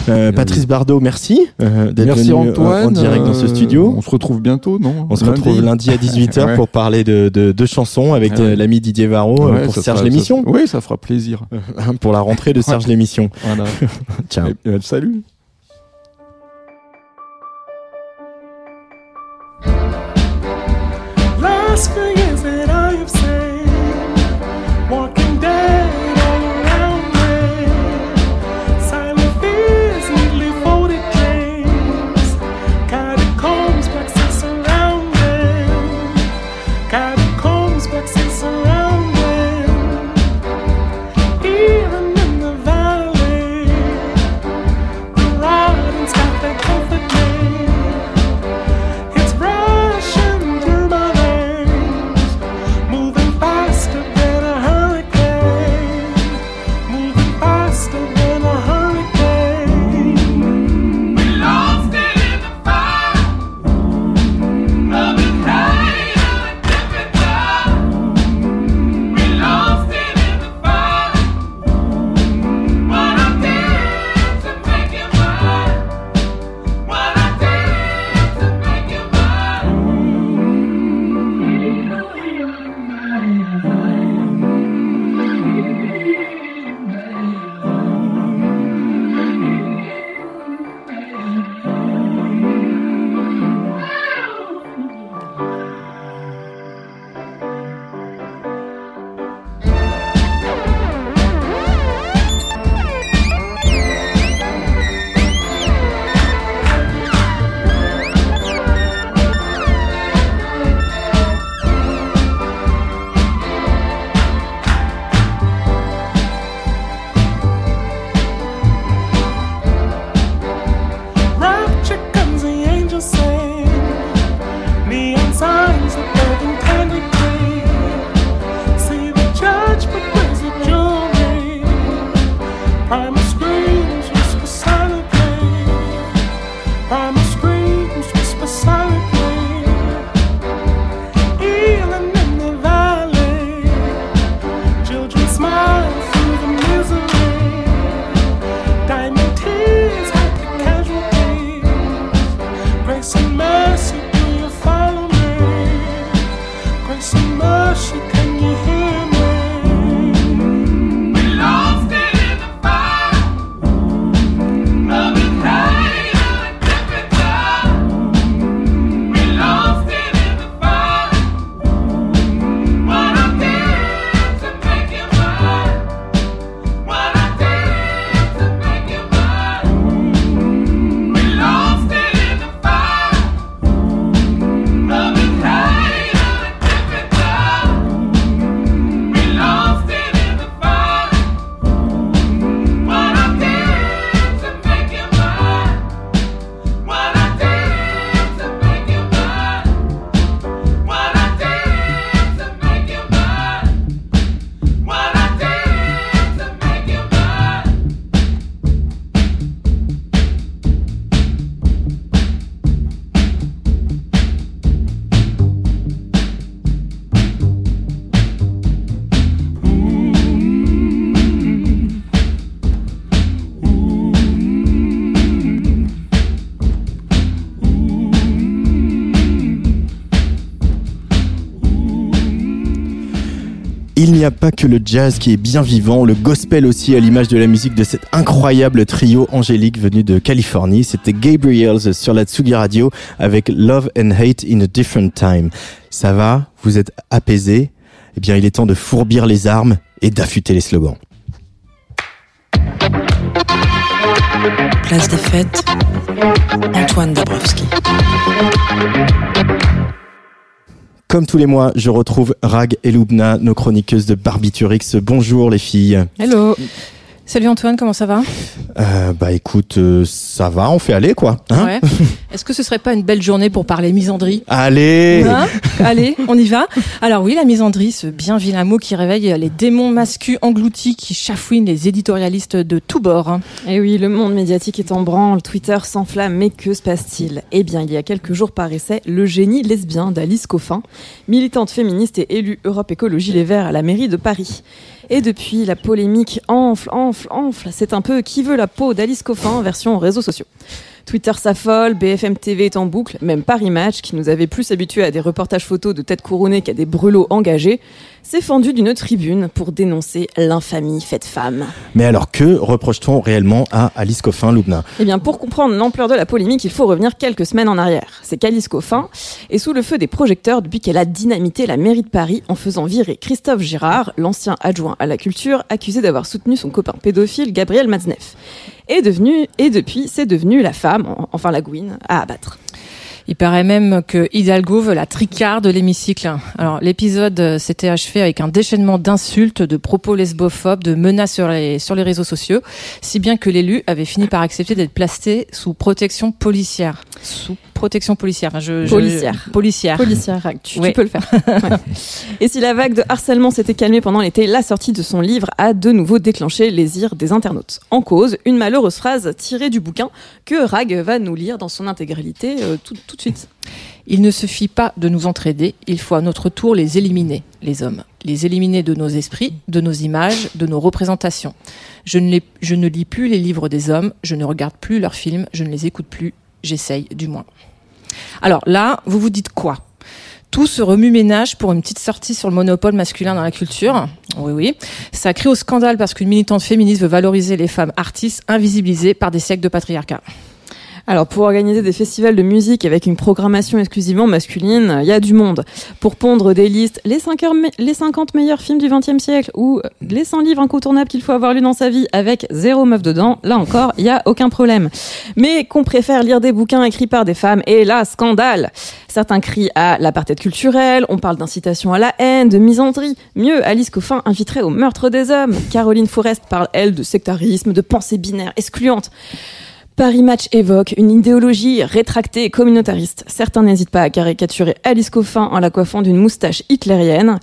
Euh, Patrice Bardot, merci euh, d'être venu euh, Antoine. en direct dans ce Euh, studio. On se retrouve bientôt, non On se retrouve lundi à 18h Ouais. pour parler de, de, de chansons avec Ouais. euh, l'ami Didier Varro euh, Ouais, pour Serge fera- l'émission. ça- Oui, ça fera plaisir. [laughs] pour la rentrée de Serge l'émission. Voilà. [laughs] Ciao. Et- et salut. Pas que le jazz qui est bien vivant, le gospel aussi à l'image de la musique de cet incroyable trio angélique venu de Californie. C'était Gabriels sur la Tsugi Radio avec Love and Hate in a Different Time. Ça va? Vous êtes apaisés Eh bien, il est temps de fourbir les armes et d'affûter les slogans. Place des fêtes, Antoine Dabrowski. Comme tous les mois, je retrouve Rag et Lubna, nos chroniqueuses de Barbiturix. Bonjour les filles. Hello. Salut Antoine, comment ça va? Euh, bah écoute, euh, ça va, on fait aller quoi. Hein? Ouais. [laughs] Est-ce que ce serait pas une belle journée pour parler misandrie? Allez Hein? Allez, on y va. Alors oui, la misandrie, ce bien vilain mot qui réveille les démons masculins engloutis qui chafouinent les éditorialistes de tous bords. hein. Et Eh oui, le monde médiatique est en branle, Twitter s'enflamme, mais que se passe-t-il? Eh bien, il y a quelques jours paraissait Le génie lesbien d'Alice Coffin, militante féministe et élue Europe Écologie Les Verts à la mairie de Paris. Et depuis, la polémique enfle, enfle, enfle. C'est un peu qui veut la peau d'Alice Coffin version réseaux sociaux. Twitter s'affole, BFM TV est en boucle, même Paris Match, qui nous avait plus habitués à des reportages photos de têtes couronnées qu'à des brûlots engagés, s'est fendu d'une tribune pour dénoncer l'infamie faite femme. Mais alors que reproche-t-on réellement à Alice Coffin, Loubna? Eh bien, pour comprendre l'ampleur de la polémique, il faut revenir quelques semaines en arrière. C'est qu'Alice Coffin est sous le feu des projecteurs depuis qu'elle a dynamité la mairie de Paris en faisant virer Christophe Girard, l'ancien adjoint à la culture, accusé d'avoir soutenu son copain pédophile Gabriel Matzneff. Et, devenu, et depuis, c'est devenu la femme, en- enfin la gouine, à abattre. Il paraît même que Hidalgo veut la tricard de l'hémicycle. Alors l'épisode s'était achevé avec un déchaînement d'insultes, de propos lesbophobes, de menaces sur les, sur les réseaux sociaux, si bien que l'élu avait fini par accepter d'être placé sous protection policière. Sous protection policière. Enfin, je, je- Policière. policière. Policière, tu, peux le faire. [laughs] Ouais. Et si la vague de harcèlement s'était calmée pendant l'été, la sortie de son livre a de nouveau déclenché les ires des internautes. En cause, une malheureuse phrase tirée du bouquin que Rag va nous lire dans son intégralité euh, tout, tout Il ne suffit pas de nous entraider, il faut à notre tour les éliminer, les hommes. Les éliminer de nos esprits, de nos images, de nos représentations. Je ne, je ne lis plus les livres des hommes, je ne regarde plus leurs films, je ne les écoute plus, j'essaye du moins. Alors là, vous vous dites quoi? Tout ce remue-ménage pour une petite sortie sur le monopole masculin dans la culture? Oui, oui. Ça crée au scandale parce qu'une militante féministe veut valoriser les femmes artistes invisibilisées par des siècles de patriarcat. Alors, pour organiser des festivals de musique avec une programmation exclusivement masculine, il y a du monde. Pour pondre des listes, les, 5 heures me- les 50 meilleurs films du XXe siècle ou les 100 livres incontournables qu'il faut avoir lu dans sa vie avec zéro meuf dedans, là encore, il y a aucun problème. Mais qu'on préfère lire des bouquins écrits par des femmes, et là, scandale Certains crient à l'apartheid culturel, on parle d'incitation à la haine, de misandrie. Mieux, Alice Coffin inviterait au meurtre des hommes. Caroline Forest parle, elle, de sectarisme, de pensée binaire excluante. Paris Match évoque une idéologie rétractée et communautariste. Certains n'hésitent pas à caricaturer Alice Coffin en la coiffant d'une moustache hitlérienne.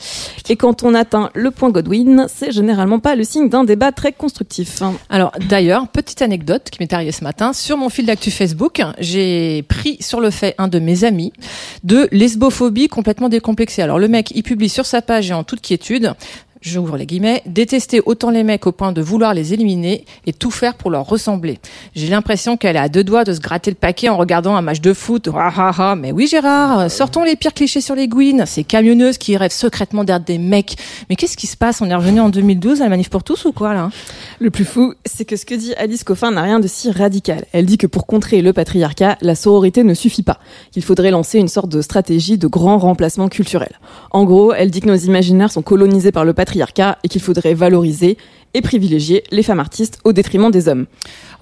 Et quand on atteint le point Godwin, c'est généralement pas le signe d'un débat très constructif. Alors d'ailleurs, petite anecdote qui m'est arrivée ce matin, sur mon fil d'actu Facebook, j'ai pris sur le fait un de mes amis de lesbophobie complètement décomplexée. Alors le mec, il publie sur sa page et en toute quiétude, j'ouvre les guillemets, détester autant les mecs au point de vouloir les éliminer et tout faire pour leur ressembler. J'ai l'impression qu'elle est à deux doigts de se gratter le paquet en regardant un match de foot. Ah, ah, ah. Mais oui Gérard, sortons les pires clichés sur les gouines, ces camionneuses qui rêvent secrètement d'être des mecs. Mais qu'est-ce qui se passe? On est revenu en 2012 à la manif pour tous ou quoi là? Le plus fou, c'est que ce que dit Alice Coffin n'a rien de si radical. Elle dit que pour contrer le patriarcat, la sororité ne suffit pas, qu'il faudrait lancer une sorte de stratégie de grand remplacement culturel. En gros, elle dit que nos imaginaires sont colonisés par le patriarcat et qu'il faudrait valoriser et privilégier les femmes artistes au détriment des hommes.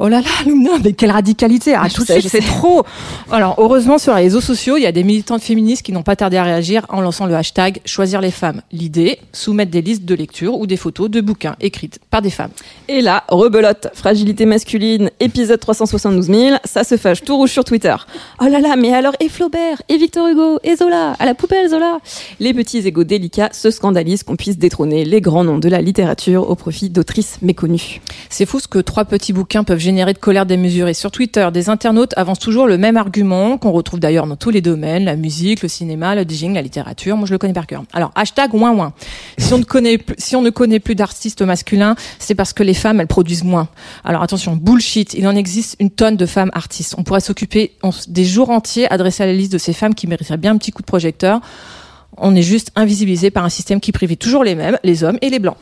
Oh là là, Lumna, mais quelle radicalité Ah, tout de suite, c'est trop Alors, heureusement, sur les réseaux sociaux, il y a des militantes féministes qui n'ont pas tardé à réagir en lançant le hashtag Choisir les femmes. L'idée, soumettre des listes de lecture ou des photos de bouquins écrites par des femmes. Et là, rebelote, fragilité masculine, épisode 372 000, ça se fâche tout rouge sur Twitter. Oh là là, mais alors, et Flaubert, et Victor Hugo, et Zola, à la poubelle Zola Les petits égaux délicats se scandalisent qu'on puisse détrôner les grands noms de la littérature au profit d'autrices méconnues. C'est fou ce que trois petits bouquins peuvent générer de colère démesurée. Sur Twitter, des internautes avancent toujours le même argument, qu'on retrouve d'ailleurs dans tous les domaines, la musique, le cinéma, le DJing, la littérature. Moi, je le connais par cœur. Alors, hashtag ouin ouin. Si on ne connaît plus, d'artistes masculins, c'est parce que les femmes, elles produisent moins. Alors, attention, bullshit. Il en existe une tonne de femmes artistes. On pourrait s'occuper des jours entiers adressés à la liste de ces femmes qui mériteraient bien un petit coup de projecteur. On est juste invisibilisé par un système qui prive toujours les mêmes, les hommes et les blancs.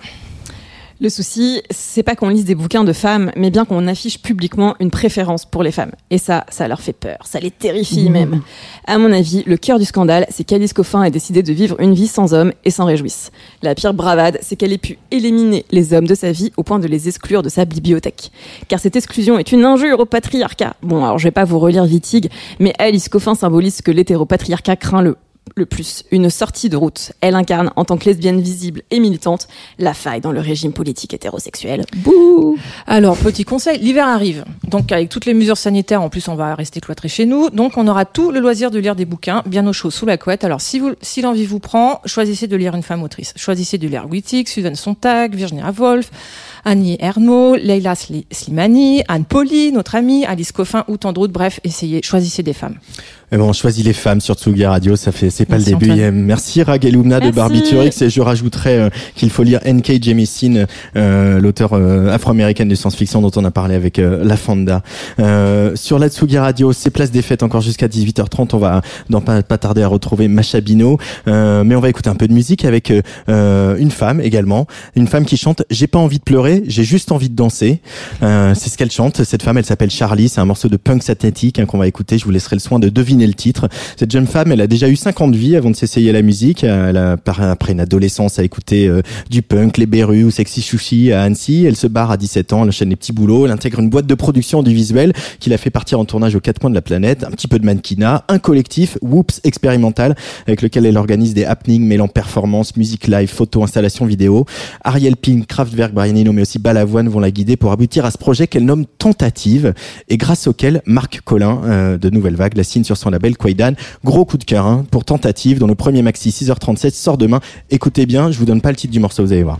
Le souci, c'est pas qu'on lise des bouquins de femmes, mais bien qu'on affiche publiquement une préférence pour les femmes. Et ça, ça leur fait peur, ça les terrifie même. À mon avis, le cœur du scandale, c'est qu'Alice Coffin ait décidé de vivre une vie sans hommes et s'en réjouisse. La pire bravade, c'est qu'elle ait pu éliminer les hommes de sa vie au point de les exclure de sa bibliothèque. Car cette exclusion est une injure au patriarcat. Bon, alors je vais pas vous relire Wittig, mais Alice Coffin symbolise ce que l'hétéropatriarcat craint le le plus. Une sortie de route. Elle incarne, en tant que lesbienne visible et militante, la faille dans le régime politique hétérosexuel. Bouh Alors, petit conseil, l'hiver arrive. Donc, avec toutes les mesures sanitaires, en plus, on va rester cloîtré chez nous. Donc, on aura tout le loisir de lire des bouquins, bien au chaud, sous la couette. Alors, si, vous, si l'envie vous prend, choisissez de lire une femme autrice. Choisissez de lire Wittig, Susan Sontag, Virginia Woolf, Annie Ernaux, Leila Sli- Slimani, Anne Poli, notre amie, Alice Coffin ou tant d'autres. Bref, essayez, choisissez des femmes. Eh ben, on choisit les femmes sur Tsugi Radio, ça fait, c'est pas Merci, le début. Antoine. Merci Ragelumna de. Barbiturix et je rajouterais euh, qu'il faut lire N.K. Jemisin, euh, l'auteur euh, afro-américaine de science-fiction dont on a parlé avec euh, La Fonda. Euh, sur la Tsugi Radio, c'est place des fêtes encore jusqu'à 18h30. On va dans pas, pas tarder à retrouver Macha Bino, Euh, mais on va écouter un peu de musique avec une femme également, une femme qui chante J'ai pas envie de pleurer, j'ai juste envie de danser. Euh, c'est ce qu'elle chante. Cette femme, elle s'appelle Charlie. C'est un morceau de punk synthétique hein, qu'on va écouter. Je vous laisserai le soin de deviner le titre. Cette jeune femme, elle a déjà eu 5 de vie avant de s'essayer à la musique. Elle a, après une adolescence, à écouter euh, du punk, les Berus ou Sexy Sushi à Annecy. Elle se barre à 17 ans, elle enchaîne les petits boulots. Elle intègre une boîte de production audiovisuelle qui l'a fait partir en tournage aux quatre coins de la planète. Un petit peu de mannequinat, un collectif, Whoops expérimental, avec lequel elle organise des happenings mêlant performance, musique live, photo, installation vidéo. Ariel Pink, Kraftwerk, Brian Eno, mais aussi Balavoine vont la guider pour aboutir à ce projet qu'elle nomme Tentative et grâce auquel Marc Collin euh, de Nouvelle Vague la signe sur son label Quaidan. Gros coup de cœur hein, pour Tentative dont le premier maxi 6h37 sort demain. Écoutez bien, je vous donne pas le titre du morceau, vous allez voir.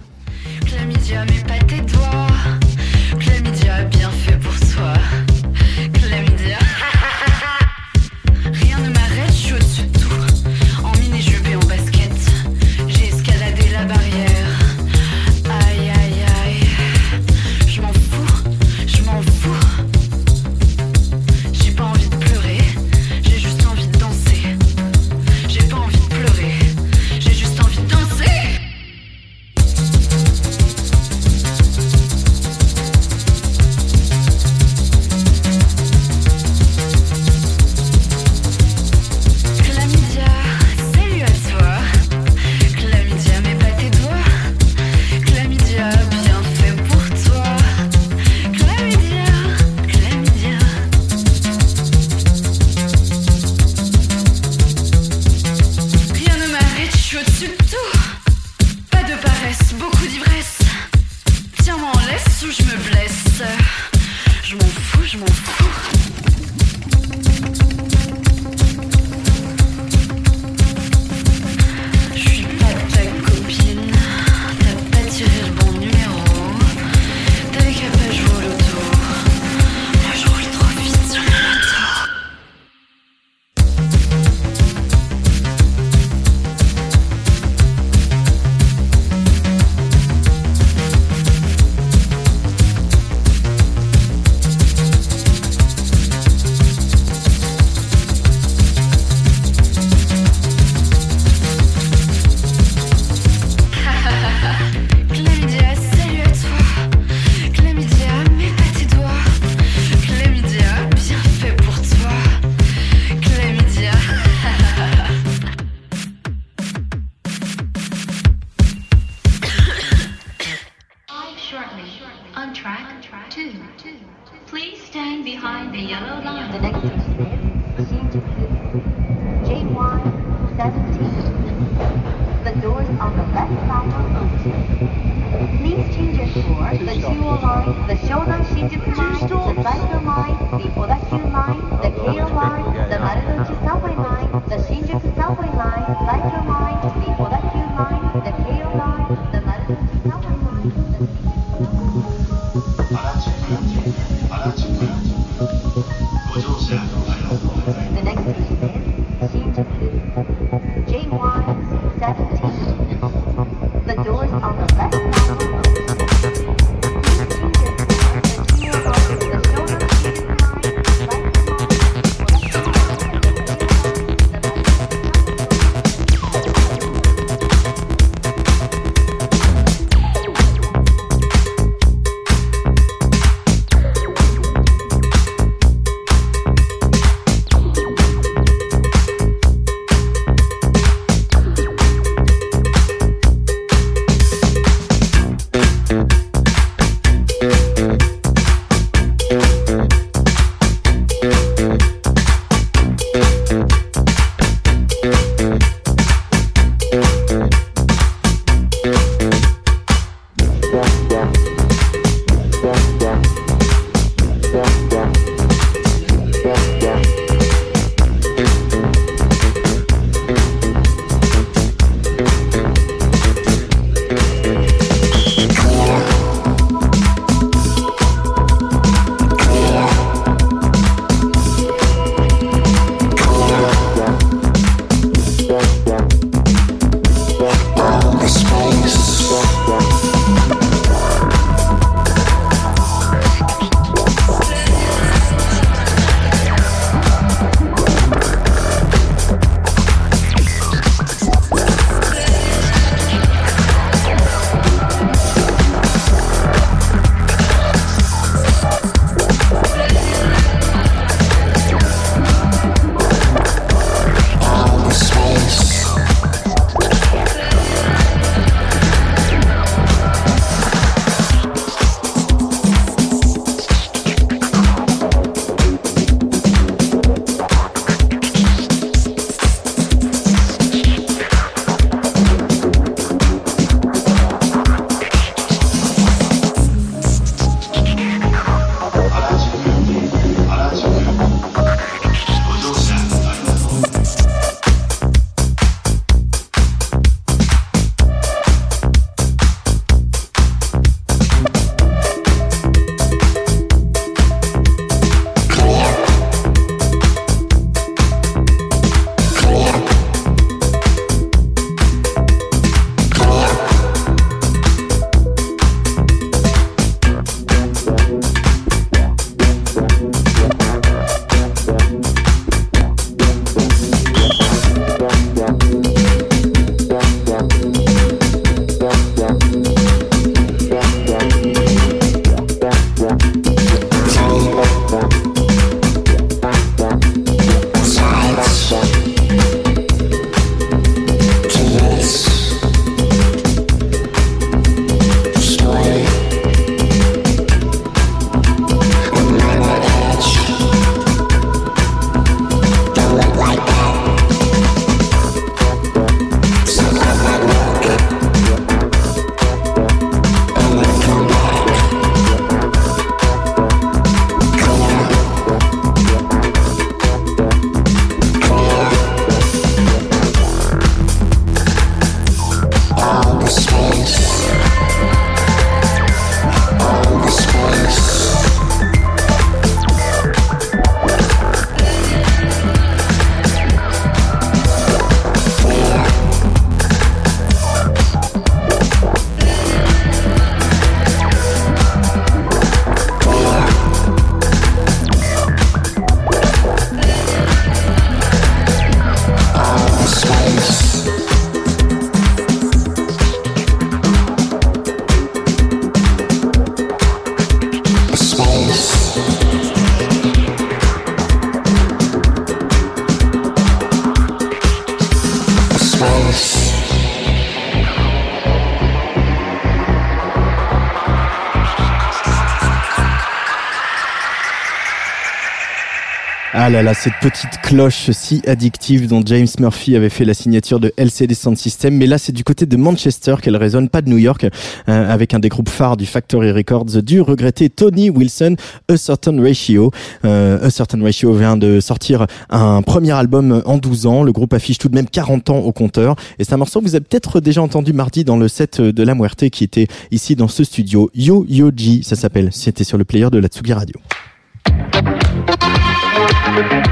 Là là, cette petite cloche si addictive dont James Murphy avait fait la signature de LCD Sound System. Mais là, c'est du côté de Manchester qu'elle résonne, pas de New York, euh, avec un des groupes phares du Factory Records du regretté Tony Wilson, A Certain Ratio. Euh, A Certain Ratio vient de sortir un premier album en 12 ans. Le groupe affiche tout de même 40 ans au compteur. Et c'est un morceau que vous avez peut-être déjà entendu mardi dans le set de La Muerte qui était ici dans ce studio. Yo Yo G, ça s'appelle. C'était sur le player de la Tsugi Radio.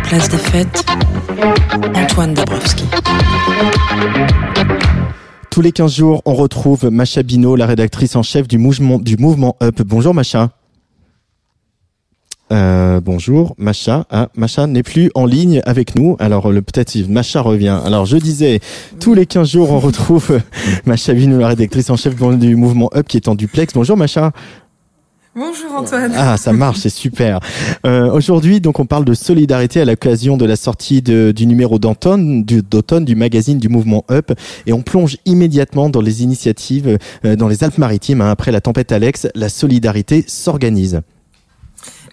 Place des fêtes, Antoine Dabrowski. Tous les 15 jours, on retrouve Macha Bino, la rédactrice en chef du mouvement, Up. Bonjour Macha. Euh, bonjour, Macha. Ah, Macha n'est plus en ligne avec nous. Alors, peut-être Macha revient. Alors, je disais, tous les 15 jours, on retrouve [laughs] Macha Bino, la rédactrice en chef du mouvement Up, qui est en duplex. Bonjour, Macha. Bonjour Antoine. Ah, ça marche, c'est super. Euh, Aujourd'hui, donc, on parle de solidarité à l'occasion de la sortie de- du numéro d'automne du, d'automne du magazine du mouvement Up, et on plonge immédiatement dans les initiatives euh, dans les Alpes-Maritimes. hein. après la tempête Alex, la solidarité s'organise.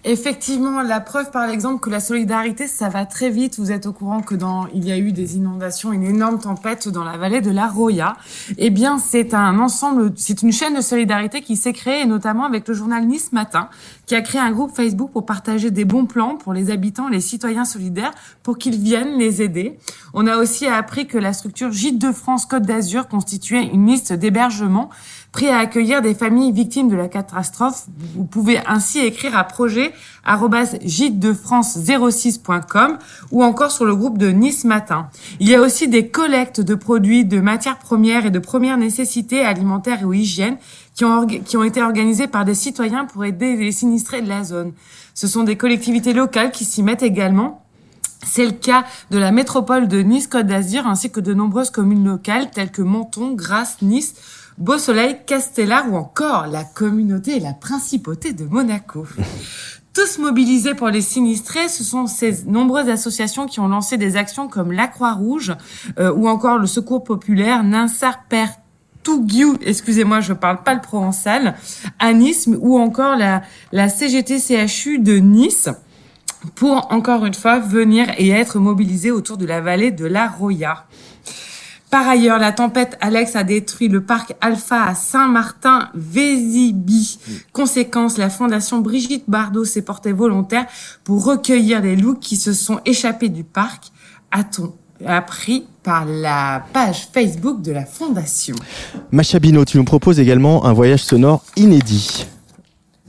Effectivement, la preuve par l'exemple que la solidarité, ça va très vite. Vous êtes au courant que dans, il y a eu des inondations, une énorme tempête dans la vallée de la Roya. Eh bien, c'est un ensemble, c'est une chaîne de solidarité qui s'est créée, notamment avec le journal Nice Matin, qui a créé un groupe Facebook pour partager des bons plans pour les habitants, les citoyens solidaires, pour qu'ils viennent les aider. On a aussi appris que la structure Gîte de France Côte d'Azur constituait une liste d'hébergements prêts à accueillir des familles victimes de la catastrophe. Vous pouvez ainsi écrire à projet gîte-de-france06.com ou encore sur le groupe de Nice Matin. Il y a aussi des collectes de produits de matières premières et de premières nécessités alimentaires ou hygiène qui ont, été organisées par des citoyens pour aider les sinistrés de la zone. Ce sont des collectivités locales qui s'y mettent également. C'est le cas de la métropole de Nice-Côte d'Azur ainsi que de nombreuses communes locales telles que Menton, Grasse, Nice, Beau Soleil, Castellar ou encore la communauté et la principauté de Monaco. Tous mobilisés pour les sinistrés, ce sont ces nombreuses associations qui ont lancé des actions comme la Croix-Rouge euh, ou encore le Secours populaire, Ninsar Touguiou, excusez-moi, je parle pas le provençal, à Nice, ou encore la, la CGT-CHU de Nice, pour encore une fois venir et être mobilisés autour de la vallée de la Roya. Par ailleurs, la tempête Alex a détruit le parc Alpha à Saint-Martin-Vésiby. Conséquence, la fondation Brigitte Bardot s'est portée volontaire pour recueillir les loups qui se sont échappés du parc. A-t-on appris par la page Facebook de la fondation. Macha Bino, tu nous proposes également un voyage sonore inédit.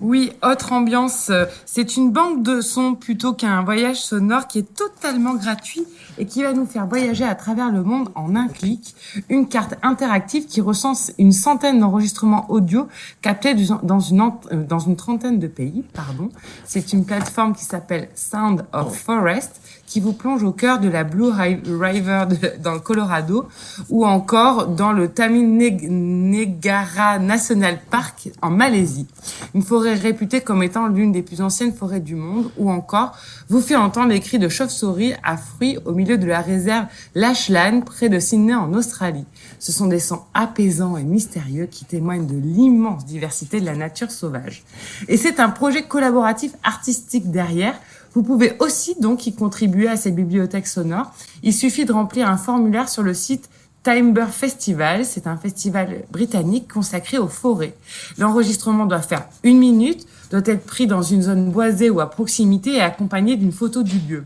Oui, autre ambiance. euh, C'est une banque de sons plutôt qu'un voyage sonore qui est totalement gratuit et qui va nous faire voyager à travers le monde en un clic. Une carte interactive qui recense une centaine d'enregistrements audio captés dans une, euh, dans une trentaine de pays. Pardon. C'est une plateforme qui s'appelle Sound of Forest qui vous plonge au cœur de la Blue Ri- River dans le Colorado ou encore dans le Tamil Neg- Negara National Park en Malaisie. Une forêt réputée comme étant l'une des plus anciennes forêts du monde ou encore vous fait entendre les cris de chauves-souris à fruits au milieu de la réserve Lachlan près de Sydney en Australie. Ce sont des sons apaisants et mystérieux qui témoignent de l'immense diversité de la nature sauvage. Et c'est un projet collaboratif artistique derrière vous pouvez aussi donc y contribuer à cette bibliothèque sonore. Il suffit de remplir un formulaire sur le site Timber Festival. C'est un festival britannique consacré aux forêts. L'enregistrement doit faire une minute, doit être pris dans une zone boisée ou à proximité et accompagné d'une photo du lieu.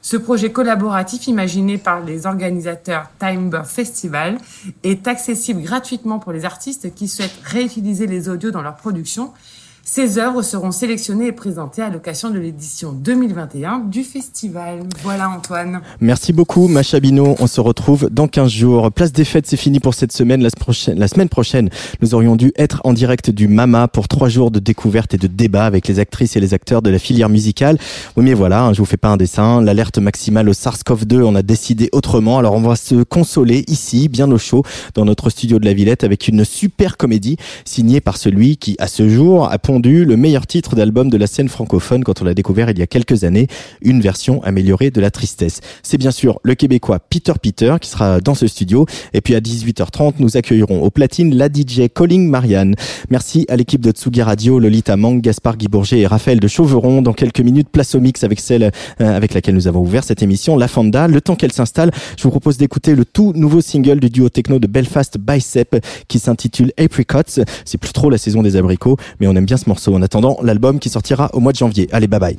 Ce projet collaboratif imaginé par les organisateurs Timber Festival est accessible gratuitement pour les artistes qui souhaitent réutiliser les audios dans leur production. Ces œuvres seront sélectionnées et présentées à l'occasion de l'édition 2021 du festival. Voilà Antoine. Merci beaucoup, Macha Bino. On se retrouve dans 15 jours. Place des fêtes, c'est fini pour cette semaine. La, semaine prochaine, nous aurions dû être en direct du Mama pour trois jours de découverte et de débat avec les actrices et les acteurs de la filière musicale. Oui, mais voilà, hein, je vous fais pas un dessin. L'alerte maximale au SARS-CoV-2, on a décidé autrement. Alors, on va se consoler ici, bien au chaud, dans notre studio de la Villette avec une super comédie signée par celui qui, à ce jour, a le meilleur titre d'album de la scène francophone quand on l'a découvert il y a quelques années, une version améliorée de la tristesse. C'est bien sûr le Québécois Peter Peter qui sera dans ce studio. Et puis à 18h30, nous accueillerons au platine la DJ Calling Marianne. Merci à l'équipe de Tsugi Radio, Lolita Mang, Gaspard Guibourget et Raphaël de Chauveron. Dans quelques minutes, place au mix avec celle euh, avec laquelle nous avons ouvert cette émission, La Fanda. Le temps qu'elle s'installe, je vous propose d'écouter le tout nouveau single du duo techno de Belfast Bicep qui s'intitule Apricots. C'est plus trop la saison des abricots, mais on aime bien ce morceau. En attendant, l'album qui sortira au mois de janvier. Allez, bye bye.